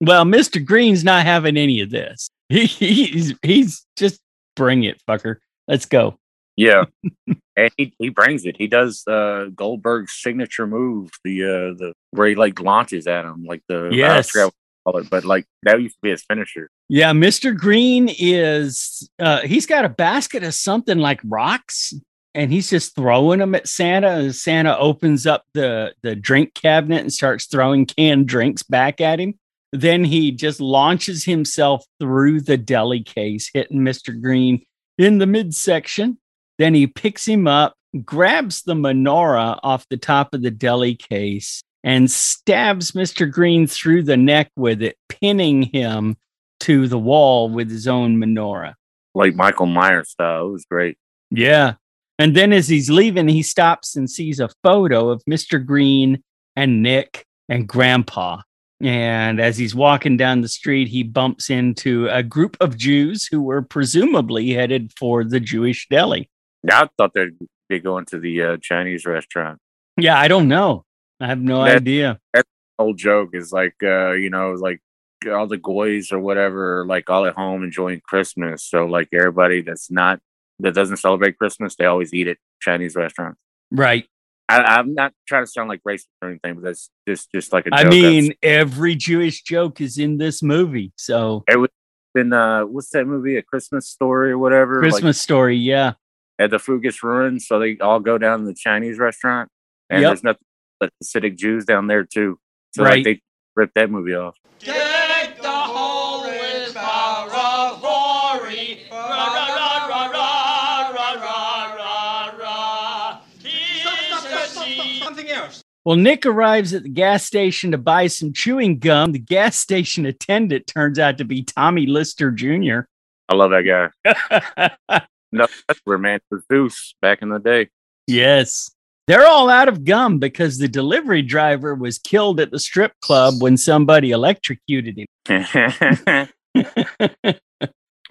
Well, Mr. Green's not having any of this. He, he's he's just bring it, fucker. Let's go. Yeah, and he, he brings it. He does uh, Goldberg's signature move, the uh, the where he like launches at him, like the Yes. call it, but like that used to be his finisher. Yeah, Mr. Green is uh he's got a basket of something like rocks and he's just throwing them at Santa and Santa opens up the the drink cabinet and starts throwing canned drinks back at him. Then he just launches himself through the deli case, hitting Mr. Green in the midsection. Then he picks him up, grabs the menorah off the top of the deli case, and stabs Mr. Green through the neck with it, pinning him to the wall with his own menorah. like Michael Myers style. It was great. Yeah. And then as he's leaving, he stops and sees a photo of Mr. Green and Nick and Grandpa. And as he's walking down the street, he bumps into a group of Jews who were presumably headed for the Jewish deli. I thought they'd be going to the uh, Chinese restaurant. Yeah, I don't know. I have no That- idea. Old joke is like, uh, you know, like all the goys or whatever, are, like all at home enjoying Christmas. So like everybody that's not that doesn't celebrate Christmas, they always eat at Chinese restaurants. Right. I, I'm not trying to sound like racist or anything, but that's just just like a joke. I That's- mean, every Jewish joke is in this movie. So, it was in uh, what's that movie? A Christmas Story or whatever. like, Christmas story. Yeah at the Fugus Ruins. So they all go down to the Chinese restaurant, and yep. there's nothing but Hasidic Jews down there too. So right. like they rip that movie off. Well, Nick arrives at the gas station to buy some chewing gum. The gas station attendant turns out to be Tommy Lister Jr. I love that guy. No, that's where man was Zeus back in the day. yes. They're all out of gum because the delivery driver was killed at the strip club when somebody electrocuted him. I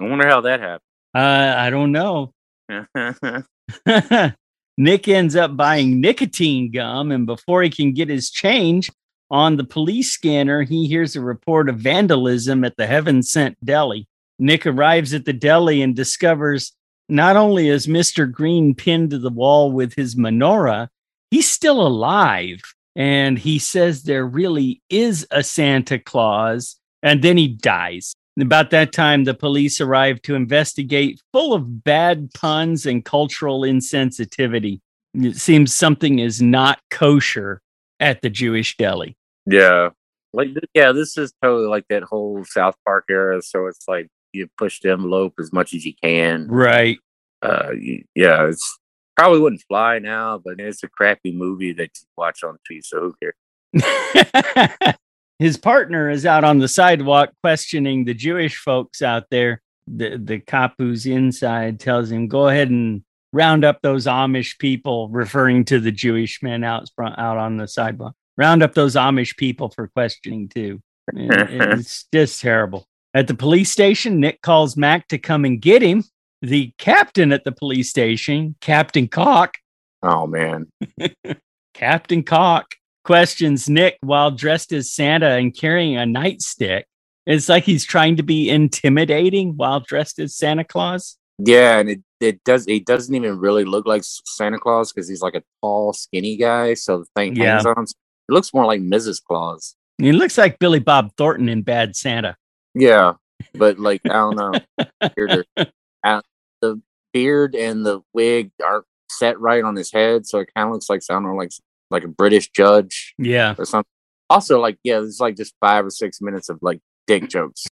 wonder how that happened. Uh, I don't know. Nick ends up buying nicotine gum, and before he can get his change on the police scanner, he hears a report of vandalism at the Heaven Sent Deli. Nick arrives at the deli and discovers not only is Mr. Green pinned to the wall with his menorah, he's still alive. And he says there really is a Santa Claus, and then he dies. About that time, the police arrive to investigate, full of bad puns and cultural insensitivity. It seems something is not kosher at the Jewish deli. yeah, like yeah, this is totally like that whole South Park era. So it's like you push the envelope as much as you can. Right. Uh, yeah, it's probably wouldn't fly now, but it's a crappy movie that you watch on TV. So who cares? His partner is out on the sidewalk questioning the Jewish folks out there. The, the cop who's inside tells him, go ahead and round up those Amish people, referring to the Jewish men out front, out on the sidewalk. Round up those Amish people for questioning too. It- it's just terrible. At the police station, Nick calls Mac to come and get him. The captain at the police station, Captain Cock, Oh man, Captain Cock questions Nick while dressed as Santa and carrying a nightstick. It's like he's trying to be intimidating while dressed as Santa Claus. yeah, and it it does it doesn't even really look like Santa Claus because he's like a tall, skinny guy. So the thing Yeah. hangs on. him. It looks more like Mrs. Claus. He looks like Billy Bob Thornton in Bad Santa. Yeah, but like I don't know, the beard and the wig aren't set right on his head, so it kind of looks like I don't know, like like a British judge Yeah, or something. Also, like yeah, there's like just five or six minutes of like dick jokes.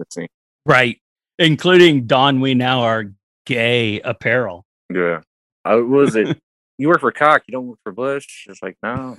Right. Including Don We Now Are Gay apparel. Yeah, what was it? you work for Cock, you don't work for Bush. It's like no.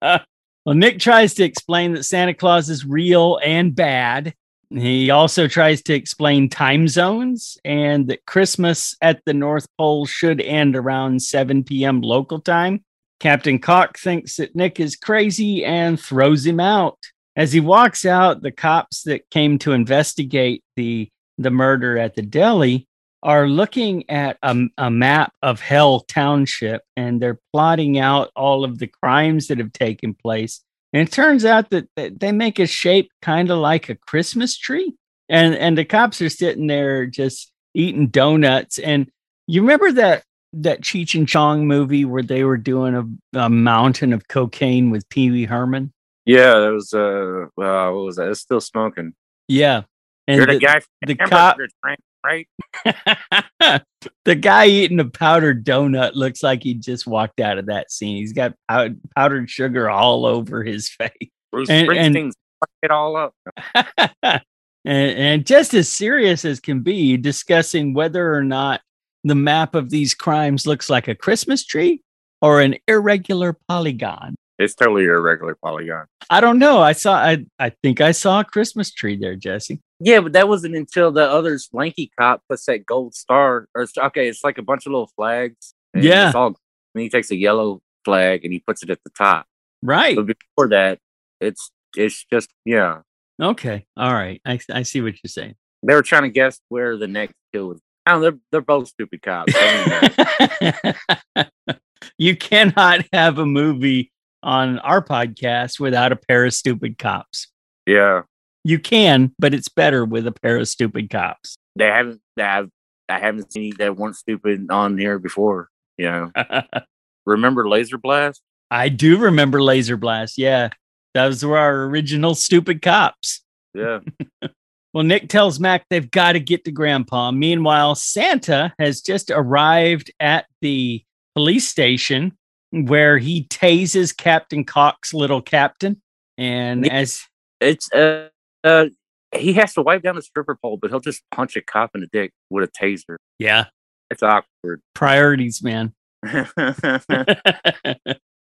well, Nick tries to explain that Santa Claus is real and bad. He also tries to explain time zones and that Christmas at the North Pole should end around 7 p.m. local time. Captain Cock thinks that Nick is crazy and throws him out. As he walks out, the cops that came to investigate the, the murder at the deli are looking at a, a map of Hell Township and they're plotting out all of the crimes that have taken place. And it turns out that they make a shape kind of like a Christmas tree. and and the cops are sitting there just eating donuts. And you remember that that Cheech and Chong movie where they were doing a, a mountain of cocaine with Pee Wee Herman? Yeah, that was uh, well, what was that? It's still smoking. Yeah, and You're the, the, guy the cop- Train, right? the guy eating a powdered donut looks like he just walked out of that scene. He's got pow- powdered sugar all over his face. Bruce And- and- Springsteen's fucked it all up. and, and just as serious as can be, discussing whether or not the map of these crimes looks like a Christmas tree or an irregular polygon. It's totally a regular polygon. I don't know. I saw. I I think I saw a Christmas tree there, Jesse. Yeah, but that wasn't until the other lanky cop puts that gold star. Or it's- okay, it's like a bunch of little flags. and Yeah. it's all. And he takes a yellow flag and he puts it at the top. Right. But before that, it's it's just yeah. Okay. All right. I I see what you're saying. They were trying to guess where the next kill was. I don't know, they're they're both stupid cops. Uh, you cannot have a movie on our podcast without a pair of stupid cops. yeah, You can, but it's better with a pair of stupid cops. they haven't. They have. I haven't seen that weren't stupid on here before. You know, remember Laser Blast? I do remember Laser Blast. Yeah. Those were our original stupid cops. Yeah, Well, Nick tells Mac they've got to get to Grandpa. Meanwhile, Santa has just arrived at the police station where he tases Captain Cox, little captain. And as it's uh, uh he has to wipe down the stripper pole, but he'll just punch a cop in the dick with a taser. yeah, It's awkward. priorities, man.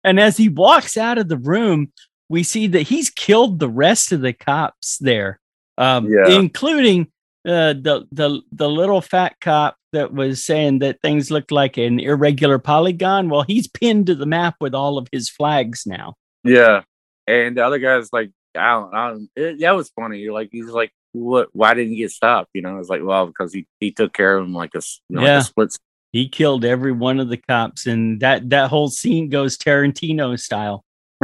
and as he walks out of the room, we see that he's killed the rest of the cops there, um, Yeah. including uh, the the the little fat cop that was saying that things looked like an irregular polygon. Well, he's pinned to the map with all of his flags now. yeah, and the other guy's like, I don't, I don't it, that was funny. You're like, he's like, what? Why didn't he get stopped? You know, it's like, well, because he he took care of him like a you know, like Yeah. a split. He killed every one of the cops, and that that whole scene goes Tarantino style.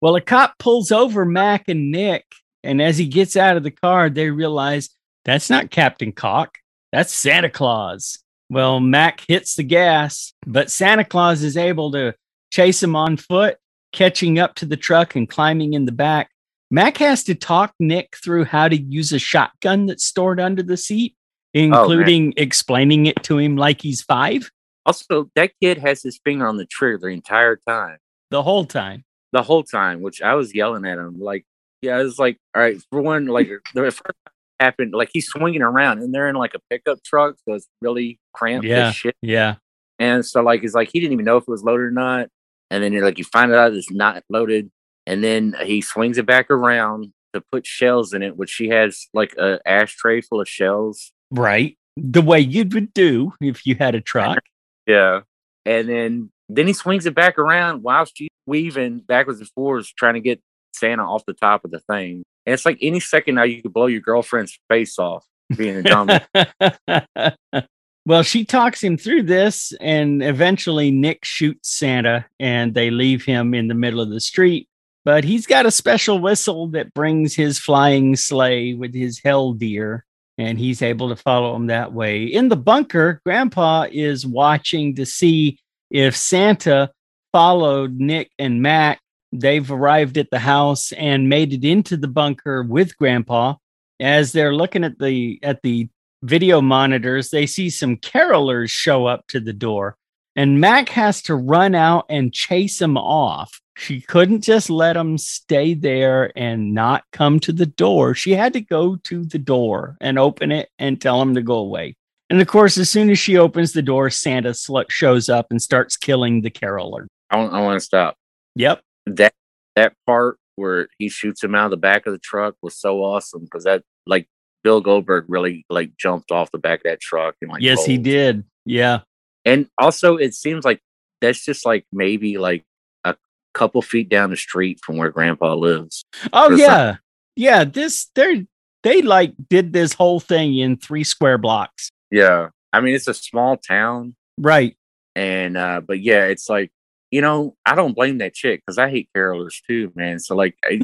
Well, a cop pulls over Mac and Nick, and as he gets out of the car, they realize that's not Captain Cock, that's Santa Claus. Well, Mac hits the gas, but Santa Claus is able to chase him on foot, catching up to the truck and climbing in the back. Mac has to talk Nick through how to use a shotgun that's stored under the seat, oh, including explaining it to him like he's five also, that kid has his finger on the trigger the entire time. the whole time. the whole time, which I was yelling at him. Like, yeah, it's like, all right, for one, like the first time happened, like he's swinging around and they're in like a pickup truck, so it's really cramped Yeah. as shit. Yeah. And so, like, it's like he didn't even know if it was loaded or not. And then, like, you find out it's not loaded, and then he swings it back around to put shells in it, which she has like a ashtray full of shells. Right. The way you would do if you had a truck. Yeah. And then then he swings it back around while she's weaving backwards and forwards, trying to get Santa off the top of the thing. And it's like any second now you could blow your girlfriend's face off being a dumb. well, she talks him through this, and eventually Nick shoots Santa, and they leave him in the middle of the street. But he's got a special whistle that brings his flying sleigh with his hell deer, and he's able to follow him that way. In the bunker, Grandpa is watching to see if Santa followed Nick and Mac. They've arrived at the house and made it into the bunker with Grandpa. As they're looking at the at the video monitors, they see some carolers show up to the door, and Mac has to run out and chase them off. She couldn't just let them stay there and not come to the door. She had to go to the door and open it and tell them to go away. And of course, as soon as she opens the door, Santa sl- shows up and starts killing the caroler. I I want to stop. Yep. That that part where he shoots him out of the back of the truck was so awesome because that like Bill Goldberg really like jumped off the back of that truck and like yes, he did. Yeah. And also, it seems like that's just like maybe like a couple feet down the street from where Grandpa lives. Oh yeah. Yeah. This they're they like did this whole thing in three square blocks. Yeah, I mean it's a small town, Right. and uh but yeah, it's like you know I don't blame that chick because I hate carolers too, man. So like, I,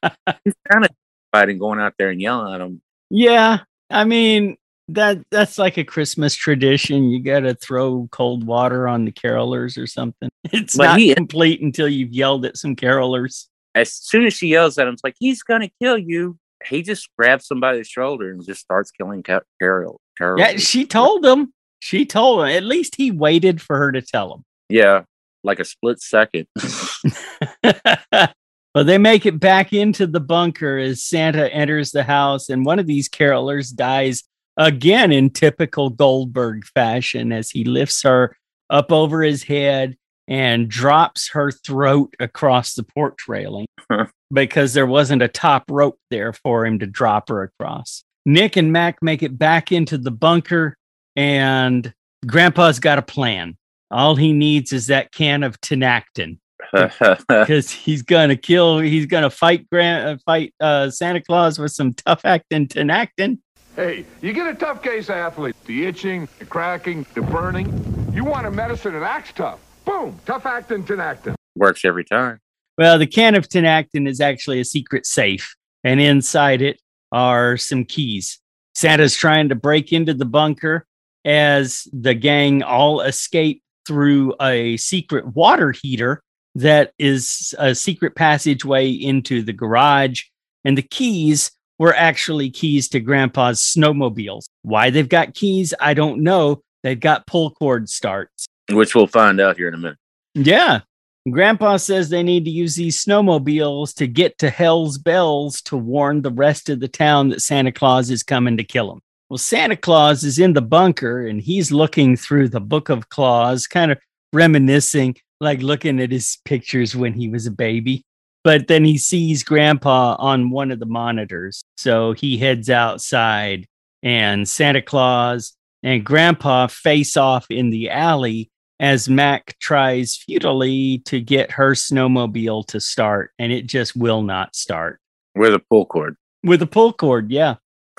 he's kind of fighting, going out there and yelling at them. Yeah, I mean that that's like a Christmas tradition. You got to throw cold water on the carolers or something. It's But not he- complete until you've yelled at some carolers. As soon as she yells at him, it's like he's gonna kill you. He just grabs somebody's shoulder and just starts killing Ca- Carol. Carol. Yeah, she told him. She told him. At least he waited for her to tell him. Yeah, like a split second. well, they make it back into the bunker as Santa enters the house, and one of these carolers dies again in typical Goldberg fashion as he lifts her up over his head and drops her throat across the porch railing because there wasn't a top rope there for him to drop her across. Nick and Mac make it back into the bunker, and Grandpa's got a plan. All he needs is that can of Tinactin because he's gonna kill. He's gonna fight Grant, uh, fight uh, Santa Claus with some tough acting Tinactin. Hey, you get a tough case athlete. The itching, the cracking, the burning. You want a medicine that acts tough. Boom, tough actin, Tinactin. Works every time. Well, the can of Tinactin is actually a secret safe, and inside it are some keys. Santa's trying to break into the bunker as the gang all escape through a secret water heater that is a secret passageway into the garage. And the keys were actually keys to Grandpa's snowmobiles. Why they've got keys, I don't know. They've got pull cord starts. Which we'll find out here in a minute. Yeah. Grandpa says they need to use these snowmobiles to get to Hell's Bells to warn the rest of the town that Santa Claus is coming to kill them. Well, Santa Claus is in the bunker and he's looking through the Book of Claus, kind of reminiscing, like looking at his pictures when he was a baby. But then he sees Grandpa on one of the monitors. So he heads outside and Santa Claus and Grandpa face off in the alley as Mac tries futilely to get her snowmobile to start, and it just will not start. With a pull cord. With a pull cord, yeah.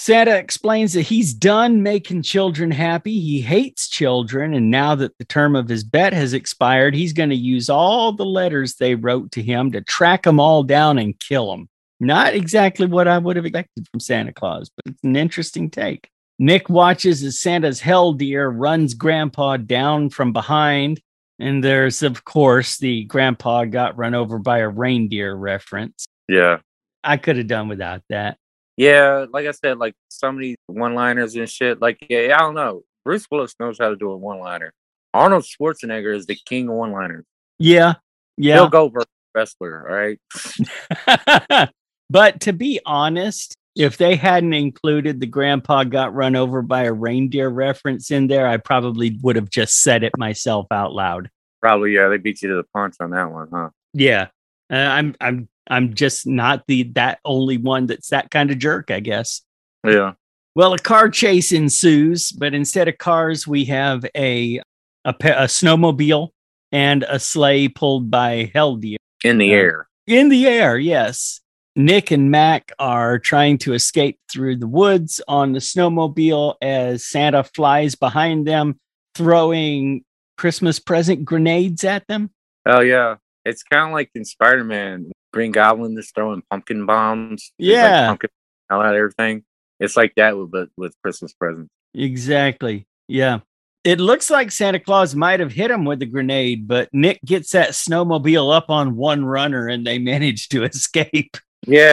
Santa explains that he's done making children happy. He hates children. And now that the term of his bet has expired, he's going to use all the letters they wrote to him to track them all down and kill them. Not exactly what I would have expected from Santa Claus, but it's an interesting take. Nick watches as Santa's hell deer runs Grandpa down from behind. And there's, of course, the Grandpa got run over by a reindeer reference. yeah. I could have done without that. Yeah, like I said, like some of these one liners and shit. Like, yeah, I don't know. Bruce Willis knows how to do a one liner. Arnold Schwarzenegger is the king of one liners. Yeah. Yeah. Bill Yeah. Goldberg, wrestler, all right? but to be honest, if they hadn't included the grandpa got run over by a reindeer reference in there, I probably would have just said it myself out loud. Probably, yeah, they beat you to the punch on that one, huh? Yeah. Uh, I'm I'm I'm just not the that only one that's that kind of jerk, I guess. Yeah. Well, a car chase ensues, but instead of cars, we have a a, a snowmobile and a sleigh pulled by hell deer. In the Yeah. air. In the air, yes. Nick and Mac are trying to escape through the woods on the snowmobile as Santa flies behind them, throwing Christmas present grenades at them. Oh, yeah. It's kind of like in Spider Man, Green Goblin is throwing pumpkin bombs. He's, like, Yeah. pumpkin out of everything. It's like that with, but with Christmas presents. Exactly. Yeah. It looks like Santa Claus might have hit him with a grenade, but Nick gets that snowmobile up on one runner and they manage to escape. Yeah.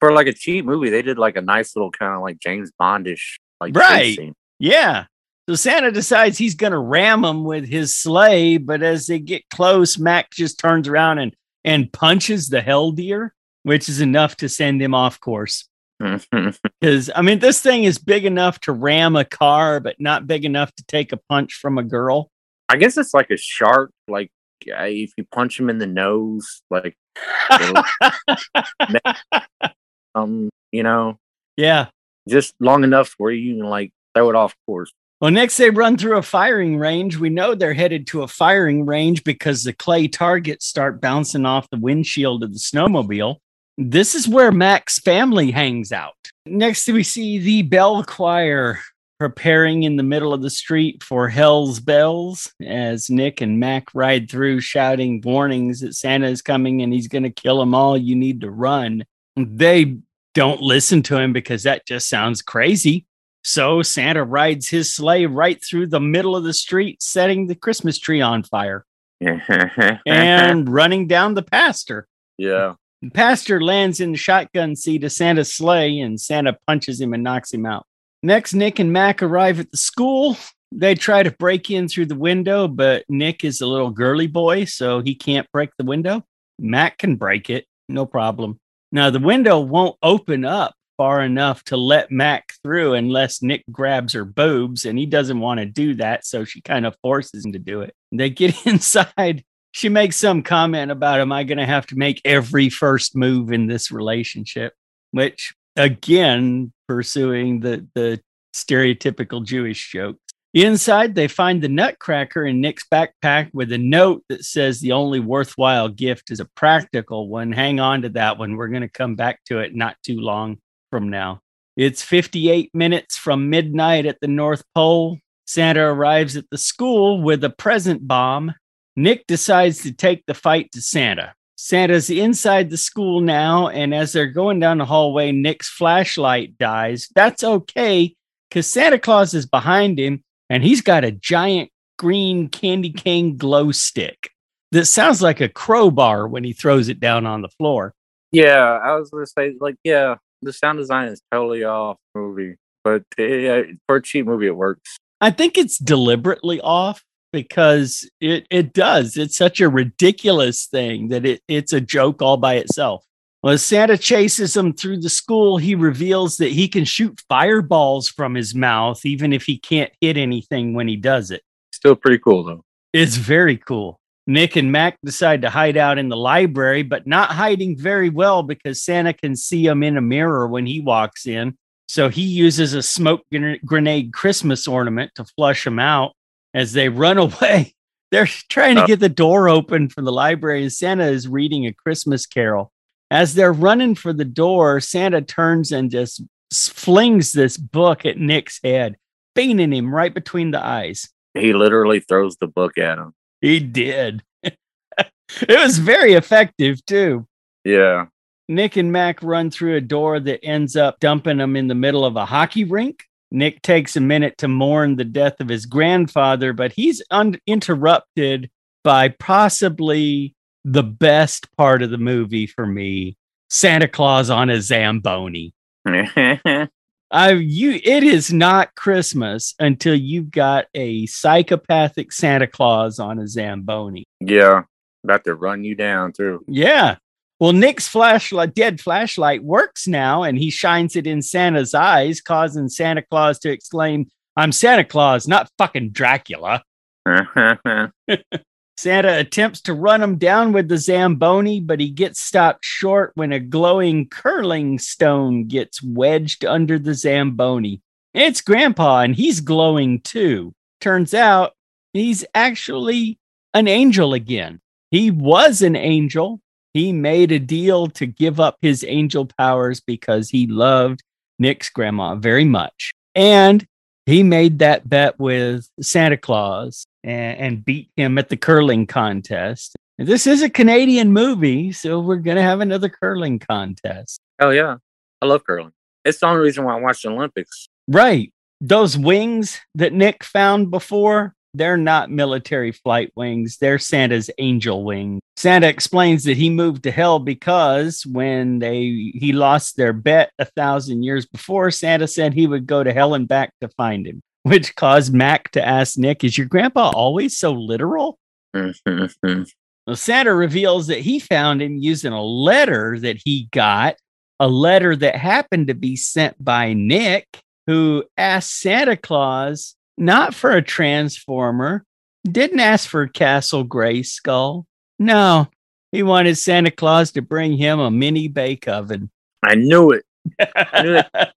For like a cheap movie, they did like a nice little kind of like James Bondish like Right. scene. Yeah. So Santa decides he's going to ram him with his sleigh, but as they get close, Mac just turns around and and punches the hell deer, which is enough to send him off course. Because I mean, this thing is big enough to ram a car, but not big enough to take a punch from a girl. I guess it's like a shark. Like uh, if you punch him in the nose, like um, you know, yeah. just long enough where you can like throw it off course. Well, next they run through a firing range. We know they're headed to a firing range because the clay targets start bouncing off the windshield of the snowmobile. This is where Mac's family hangs out. Next, we see the bell choir preparing in the middle of the street for Hell's Bells as Nick and Mac ride through shouting warnings that Santa is coming and he's going to kill them all. You need to run. They don't listen to him because that just sounds crazy. So Santa rides his sleigh right through the middle of the street, setting the Christmas tree on fire and running down the pastor. yeah. The pastor lands in the shotgun seat of Santa's sleigh, and Santa punches him and knocks him out. Next, Nick and Mac arrive at the school. They try to break in through the window, but Nick is a little girly boy, so he can't break the window. Mac can break it, no problem. Now, the window won't open up far enough to let Mac through unless Nick grabs her boobs, and he doesn't want to do that, so she kind of forces him to do it. They get inside. She makes some comment about am i going to have to make every first move in this relationship? Which again pursuing the the stereotypical jewish joke. Inside they find the nutcracker in nick's backpack with a note that says the only worthwhile gift is a practical one. Hang on to that one. We're going to come back to it not too long from now it's 58 minutes from midnight at the north pole santa arrives at the school with a present bomb Nick decides to take the fight to Santa. Santa's inside the school now, and as they're going down the hallway, Nick's flashlight dies. That's okay because Santa Claus is behind him and he's got a giant green candy cane glow stick that sounds like a crowbar when he throws it down on the floor. Yeah. I was going to say, like, yeah, the sound design is totally off movie, but for a cheap movie, it works. I think it's deliberately off because it it does. It's such a ridiculous thing that it, it's a joke all by itself. Well, as Santa chases him through the school, he reveals that he can shoot fireballs from his mouth, even if he can't hit anything when he does it. Still pretty cool, though. It's very cool. Nick and Mac decide to hide out in the library, but not hiding very well because Santa can see them in a mirror when he walks in. So he uses a smoke grenade Christmas ornament to flush them out as they run away. They're trying to get the door open for the library, and Santa is reading a Christmas carol. As they're running for the door, Santa turns and just flings this book at Nick's head, beating him right between the eyes. He literally throws the book at him. He did. it was very effective, too. Yeah. Nick and Mac run through a door that ends up dumping them in the middle of a hockey rink. Nick takes a minute to mourn the death of his grandfather, but he's uninterrupted by possibly the best part of the movie for me Santa Claus on a Zamboni. I you it is not Christmas until you've got a psychopathic Santa Claus on a Zamboni. yeah. About to run you down, too. Yeah. Well, Nick's flashlight, dead flashlight, works now, and he shines it in Santa's eyes, causing Santa Claus to exclaim, I'm Santa Claus, not fucking Dracula. Santa attempts to run him down with the Zamboni, but he gets stopped short when a glowing curling stone gets wedged under the Zamboni. It's Grandpa, and he's glowing too. Turns out he's actually an angel again. He was an angel. He made a deal to give up his angel powers because he loved Nick's grandma very much. And he made that bet with Santa Claus and, and beat him at the curling contest. This is a Canadian movie, so we're going to have another curling contest. Hell yeah. I love curling. It's the only reason why I watch the Olympics. Right. Those wings that Nick found before, they're not military flight wings. They're Santa's angel wings. Santa explains that he moved to hell because when they he lost their bet a thousand years before, Santa said he would go to hell and back to find him, which caused Mac to ask Nick, Is your grandpa always so literal? Well, Santa reveals that he found him using a letter that he got, a letter that happened to be sent by Nick, who asked Santa Claus not for a transformer, didn't ask for Castle Grayskull. No, he wanted Santa Claus to bring him a mini bake oven. I knew it. I, knew it. I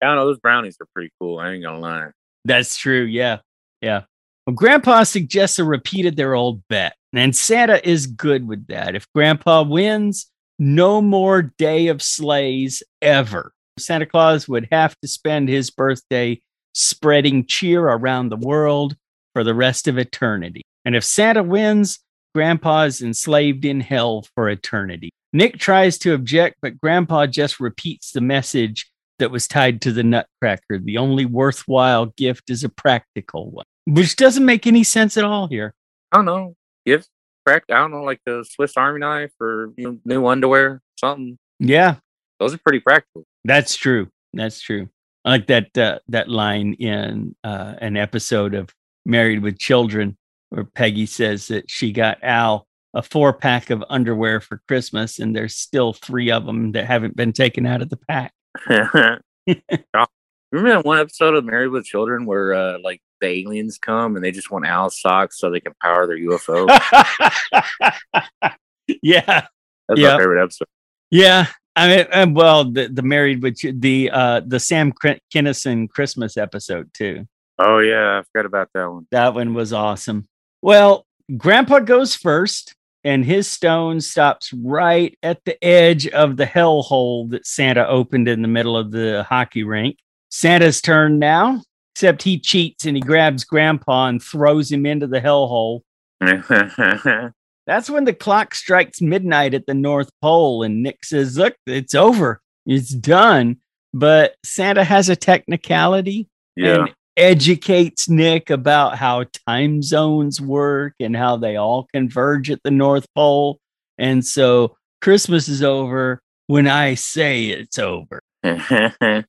don't know. Those brownies are pretty cool. I ain't gonna lie. That's true. Yeah. Yeah. Well, Grandpa suggests a repeated their old bet, and Santa is good with that. If Grandpa wins, no more day of slays ever. Santa Claus would have to spend his birthday spreading cheer around the world for the rest of eternity. And if Santa wins, Grandpa is enslaved in hell for eternity. Nick tries to object, but Grandpa just repeats the message that was tied to the Nutcracker. The only worthwhile gift is a practical one, which doesn't make any sense at all here. I don't know. Gifts, correct? I don't know, like the Swiss Army knife or you know, new underwear, something. Yeah, Those are pretty practical. That's true. That's true. I like that uh, that line in uh, an episode of Married with Children where Peggy says that she got Al a four pack of underwear for Christmas, and there's still three of them that haven't been taken out of the pack. Remember that one episode of Married with Children where uh, like the aliens come and they just want Al's socks so they can power their UFO? yeah, That's Yeah. my favorite episode. yeah. I mean, uh, well, the the Married with Ch- the uh, the Sam Kin- Kinison Christmas episode too. Oh yeah, I forgot about that one. That one was awesome. Well, Grandpa goes first, and his stone stops right at the edge of the hell hole that Santa opened in the middle of the hockey rink. Santa's turn now, except he cheats and he grabs Grandpa and throws him into the hell hole. That's when the clock strikes midnight at the North Pole, and Nick says, Look, it's over. It's done. But Santa has a technicality yeah. and educates Nick about how time zones work and how they all converge at the North Pole. And so Christmas is over when I say it's over.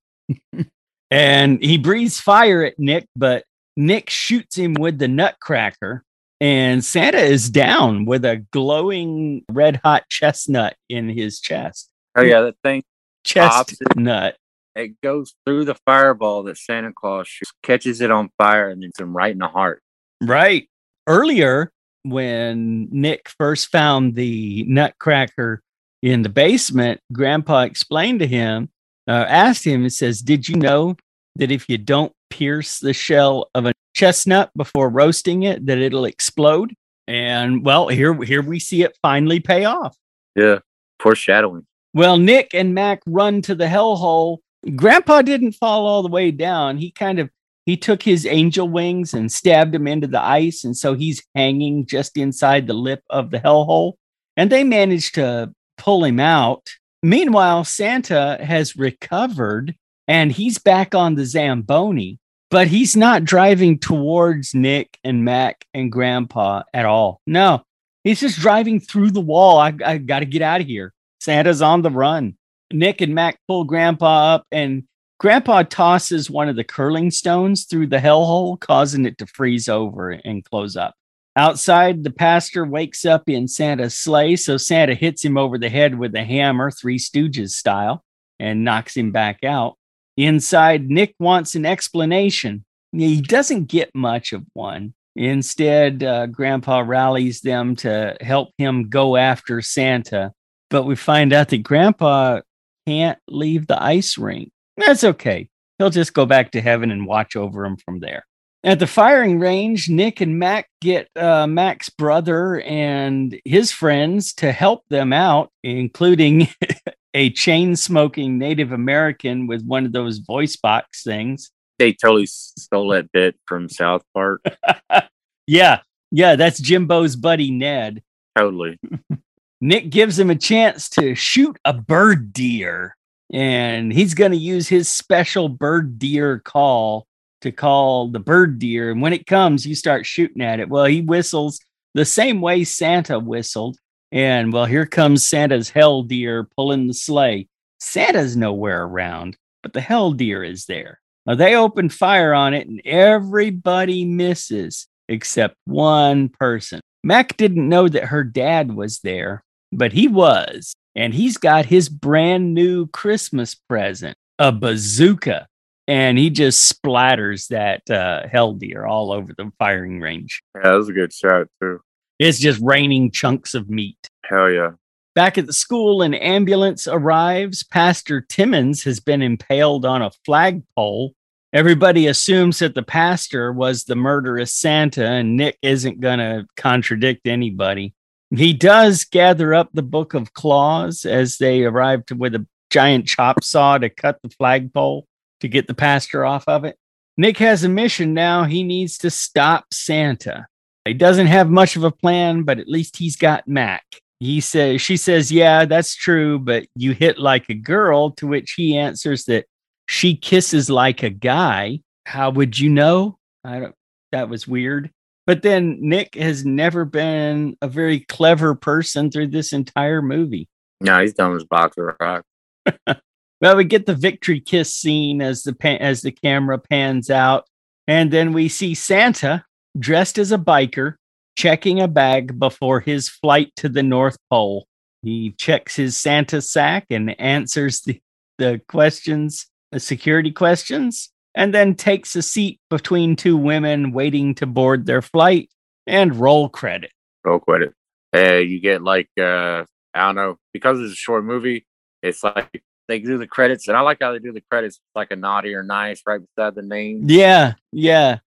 And he breathes fire at Nick, but Nick shoots him with the nutcracker. And Santa is down with a glowing red hot chestnut in his chest. oh yeah, that thing Chestnut. it goes through the fireball that Santa Claus shoots, catches it on fire, and then him right in the heart. Right. Earlier, when Nick first found the nutcracker in the basement, Grandpa explained to him, uh, asked him, and says, Did you know that if you don't pierce the shell of a chestnut before roasting it, that it'll explode? And well, here, here we see it finally pay off. Yeah, foreshadowing. Well, Nick and Mac run to the hellhole. Grandpa didn't fall all the way down. He kind of he took his angel wings and stabbed him into the ice, and so he's hanging just inside the lip of the hellhole. And they managed to pull him out. Meanwhile, Santa has recovered and he's back on the Zamboni, but he's not driving towards Nick and Mac and Grandpa at all. No, he's just driving through the wall. I, I got to get out of here. Santa's on the run. Nick and Mac pull Grandpa up, and Grandpa tosses one of the curling stones through the hellhole, causing it to freeze over and close up. Outside, the pastor wakes up in Santa's sleigh, so Santa hits him over the head with a hammer, Three Stooges style, and knocks him back out. Inside, Nick wants an explanation. He doesn't get much of one. Instead, uh, Grandpa rallies them to help him go after Santa. But we find out that Grandpa can't leave the ice rink. That's okay. He'll just go back to heaven and watch over him from there. At the firing range, Nick and Mac get uh, Mac's brother and his friends to help them out, including a chain smoking Native American with one of those voice box things. They totally stole that bit from South Park. Yeah, yeah, that's Jimbo's buddy Ned. totally. Nick gives him a chance to shoot a bird deer, and he's going to use his special bird deer call to call the bird deer. And when it comes, you start shooting at it. Well, he whistles the same way Santa whistled. And well, here comes Santa's hell deer pulling the sleigh. Santa's nowhere around, but the hell deer is there. Now, they open fire on it, and everybody misses except one person. Mac didn't know that her dad was there, but he was. And he's got his brand new Christmas present, a bazooka. And he just splatters that uh, hell deer all over the firing range. Yeah, that was a good shot too. It's just raining chunks of meat. Hell yeah. Back at the school, an ambulance arrives. Pastor Timmons has been impaled on a flagpole. Everybody assumes that the pastor was the murderous Santa, and Nick isn't going to contradict anybody. He does gather up the book of Claus as they arrive to, with a giant chop saw to cut the flagpole to get the pastor off of it. Nick has a mission now. He needs to stop Santa. He doesn't have much of a plan, but at least he's got Mac. He says, she says, Yeah, that's true, but you hit like a girl, to which he answers that she kisses like a guy. How would you know? I don't, that was weird. But then Nick has never been a very clever person through this entire movie. No, he's dumb as a box of rock. Well, we get the victory kiss scene as the pa- as the camera pans out, and then we see Santa dressed as a biker checking a bag before his flight to the North Pole. He checks his Santa sack and answers the, the questions, the security questions, and then takes a seat between two women waiting to board their flight and roll credit. Roll credit. Uh, you get like uh, I don't know because it's a short movie. It's like they do the credits, and I like how they do the credits like a naughty or nice right beside the name. Yeah, yeah,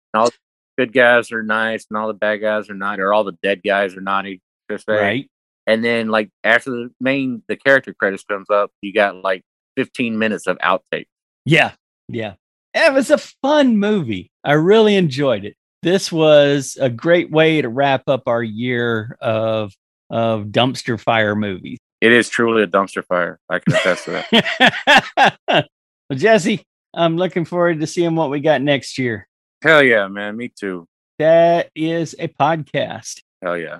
Good guys are nice, and all the bad guys are naughty, or all the dead guys are naughty. Per se. right. And then like after the main the character credits comes up, you got like 15 minutes of outtake. Yeah, yeah. It was a fun movie. I really enjoyed it. This was a great way to wrap up our year of of dumpster fire movies. It is truly a dumpster fire. I can attest to that. well, Jesse, I'm looking forward to seeing what we got next year. Hell yeah, man. Me too. That is a podcast. Hell yeah.